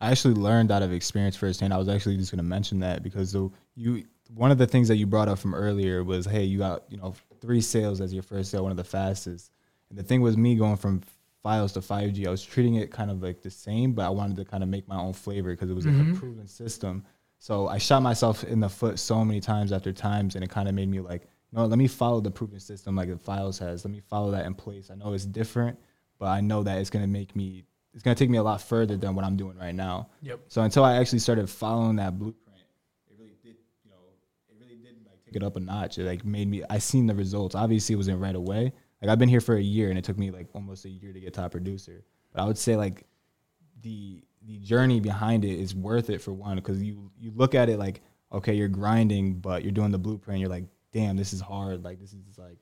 I actually learned out of experience firsthand. I was actually just going to mention that because the, you one of the things that you brought up from earlier was, hey, you got you know three sales as your first sale, one of the fastest. And the thing was me going from FiOS to 5G. I was treating it kind of like the same, but I wanted to kind of make my own flavor because it was mm-hmm. like a proven system. So I shot myself in the foot so many times after times, and it kind of made me like, you know, let me follow the proven system like the FiOS has. Let me follow that in place. I know it's different, but I know that it's gonna make me. It's gonna take me a lot further than what I'm doing right now. Yep. So until I actually started following that blueprint it up a notch. It like made me. I seen the results. Obviously, it wasn't right away. Like I've been here for a year, and it took me like almost a year to get top producer. But I would say like the the journey behind it is worth it for one because you you look at it like okay, you're grinding, but you're doing the blueprint. You're like, damn, this is hard. Like this is like.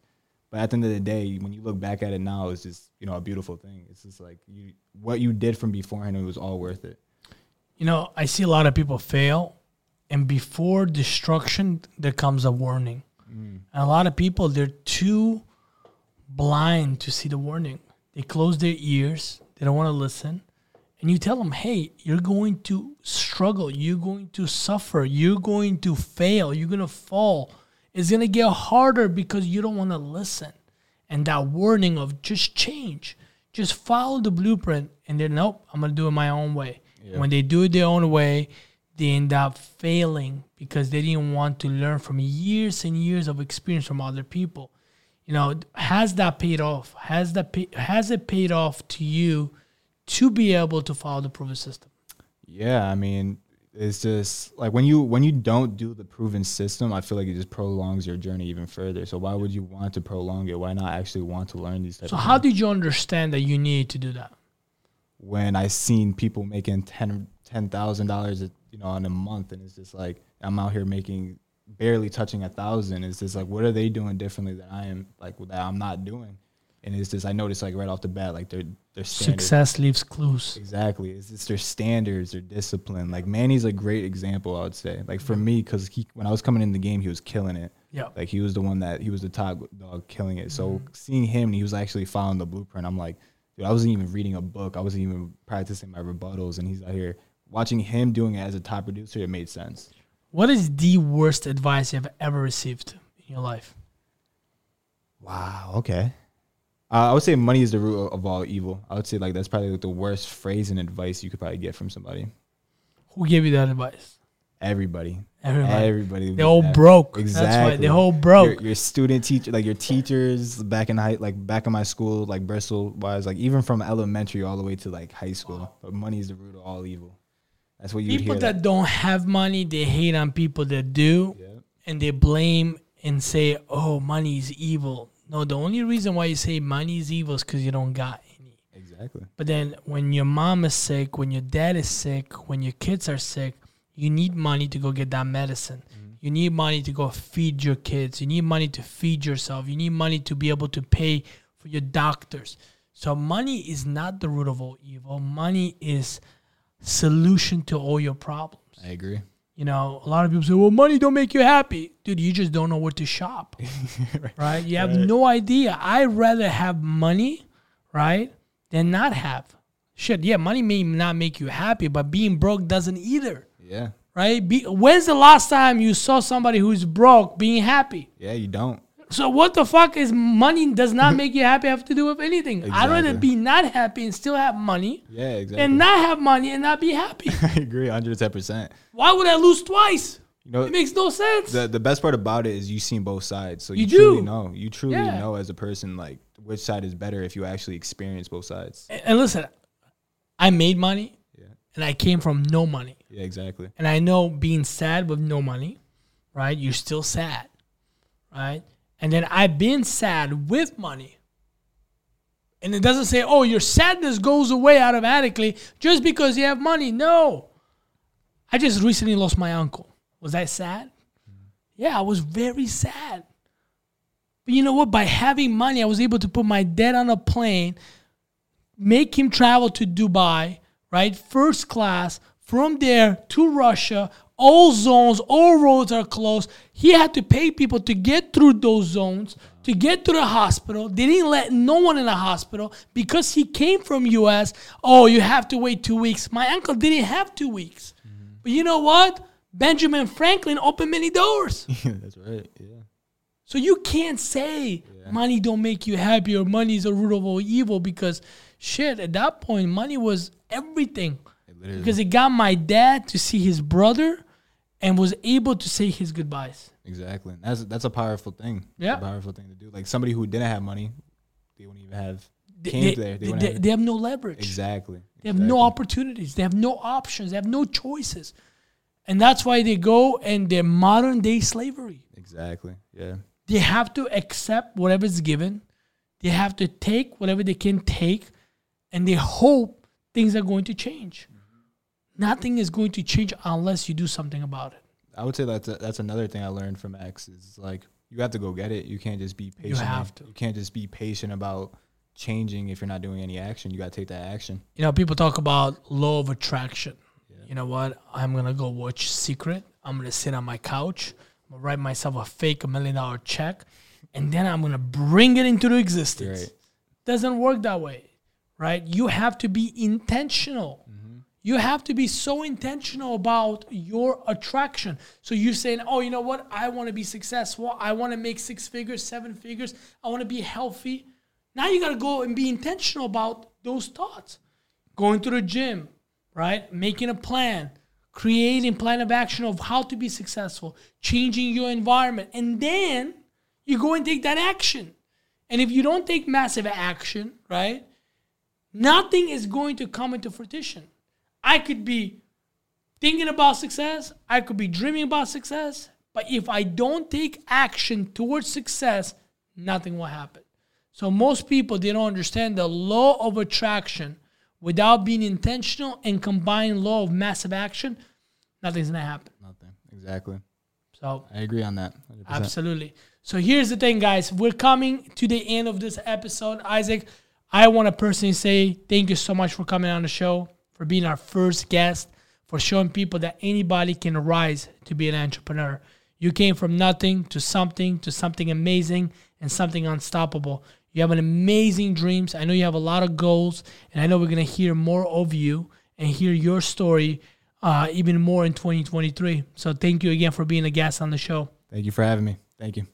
But at the end of the day, when you look back at it now, it's just you know a beautiful thing. It's just like you what you did from beforehand. It was all worth it. You know, I see a lot of people fail and before destruction there comes a warning mm. and a lot of people they're too blind to see the warning they close their ears they don't want to listen and you tell them hey you're going to struggle you're going to suffer you're going to fail you're going to fall it's going to get harder because you don't want to listen and that warning of just change just follow the blueprint and then nope i'm going to do it my own way yeah. when they do it their own way they end up failing because they didn't want to learn from years and years of experience from other people. You know, has that paid off? Has that pay, has it paid off to you to be able to follow the proven system? Yeah, I mean, it's just like when you when you don't do the proven system, I feel like it just prolongs your journey even further. So why would you want to prolong it? Why not actually want to learn these types? So how did you understand that you needed to do that? When I seen people making ten ten thousand dollars you know, in a month, and it's just like I'm out here making barely touching a thousand. It's just like, what are they doing differently than I am, like that I'm not doing? And it's just I noticed like right off the bat, like their their success leaves clues. Exactly, it's just their standards, their discipline. Like Manny's a great example, I would say. Like for me, because he when I was coming in the game, he was killing it. Yeah, like he was the one that he was the top dog killing it. So mm-hmm. seeing him, he was actually following the blueprint. I'm like, dude, I wasn't even reading a book. I wasn't even practicing my rebuttals, and he's out here watching him doing it as a top producer, it made sense. What is the worst advice you've ever received in your life? Wow. Okay. Uh, I would say money is the root of all evil. I would say like that's probably like the worst phrase and advice you could probably get from somebody. Who gave you that advice? Everybody. Everybody. Everybody. They all broke. Exactly. Right. They all broke. Your, your, student teacher, like your teachers back in high, like back in my school, like Bristol wise, like even from elementary all the way to like high school. Wow. But money is the root of all evil. That's what you people that, that, don't have money, they hate on people that do, and they blame and say, "Oh, money is evil." No, the only reason why you say money is evil is because you don't got any. Exactly. But then when your mom is sick, when your dad is sick, when your kids are sick, you need money to go get that medicine. Mm-hmm. You need money to go feed your kids. You need money to feed yourself. You need money to be able to pay for your doctors. So money is not the root of all evil. Money is solution to all your problems. I agree. You know, a lot of people say, "Well, money don't make you happy." Dude, you just don't know where to shop. right. You have right. no idea. I'd rather have money, right, than not have. Shit, yeah, money may not make you happy, but being broke doesn't either. Yeah. Right? Be, when's the last time you saw somebody who's broke being happy? Yeah, you don't. So what the fuck is money does not make you happy have to do with anything? Exactly. I'd rather be not happy and still have money. Yeah, exactly. And not have money and not be happy. I agree, hundred ten percent. Why would I lose twice? You know, it makes no sense. The the best part about it is you've seen both sides, so you, you truly know. You truly yeah. know as a person like which side is better if you actually experience both sides. And, and listen, I made money, yeah. and I came from no money. Yeah, exactly. And I know being sad with no money, right? You're still sad, right? And then I've been sad with money. And it doesn't say, oh, your sadness goes away automatically just because you have money. No. I just recently lost my uncle. Was I sad? Yeah, I was very sad. But you know what? By having money, I was able to put my dad on a plane, make him travel to Dubai, right? First class, from there to Russia. All zones, all roads are closed. He had to pay people to get through those zones, to get to the hospital. They didn't let no one in the hospital because he came from US. Oh, you have to wait two weeks. My uncle didn't have two weeks. But you know what? Benjamin Franklin opened many doors. That's right. Yeah. So you can't say money don't make you happy or money is a root of all evil because shit, at that point money was everything. Because it got my dad to see his brother and was able to say his goodbyes. Exactly. That's that's a powerful thing. Yeah. a powerful thing to do. Like somebody who didn't have money, they wouldn't even have came they- there. They they- have they have no leverage. exactly. They have no opportunities. They have no options. They have no choices. And that's why they go and they're modern day slavery. Exactly. Yeah. they have to accept whatever is given. They have to take whatever they can take, and they hope things are going to change. Nothing is going to change unless you do something about it. I would say that's a, that's another thing I learned from X is like you have to go get it. You can't just be patient. You have to. You can't just be patient about changing if you're not doing any action. You got to take that action. You know, people talk about law of attraction. You know what? I'm gonna go watch Secret. I'm gonna sit on my couch. I'm gonna write myself a fake million dollar check, and then I'm gonna bring it into existence. Right. doesn't work that way, right? You have to be intentional. Mm-hmm. You have to be so intentional about your attraction. So you're saying, oh, you know what? I want to be successful. I want to make six figures, seven figures. I want to be healthy. Now you got to go and be intentional about those thoughts. Going to the gym, right? Making a plan, creating plan of action of how to be successful, changing your environment. And then you go and take that action. And if you don't take massive action, right, nothing is going to come into fruition. I could be thinking about success, I could be dreaming about success, but if I don't take action towards success, nothing will happen. So most people they don't understand the law of attraction without being intentional and combine law of massive action, nothing's gonna happen. Nothing. Exactly. So I agree on that. 100%. Absolutely. So here's the thing, guys. We're coming to the end of this episode. Isak, I want to personally say thank you so much for coming on the show, for being our first guest, for showing people that anybody can rise to be an entrepreneur. You came from nothing to something, to something amazing and something unstoppable. You have an amazing dreams. I know you have a lot of goals, and I know we're gonna hear more of you and hear your story uh, even more in 2023. So thank you again for being a guest on the show. Thank you for having me. Thank you.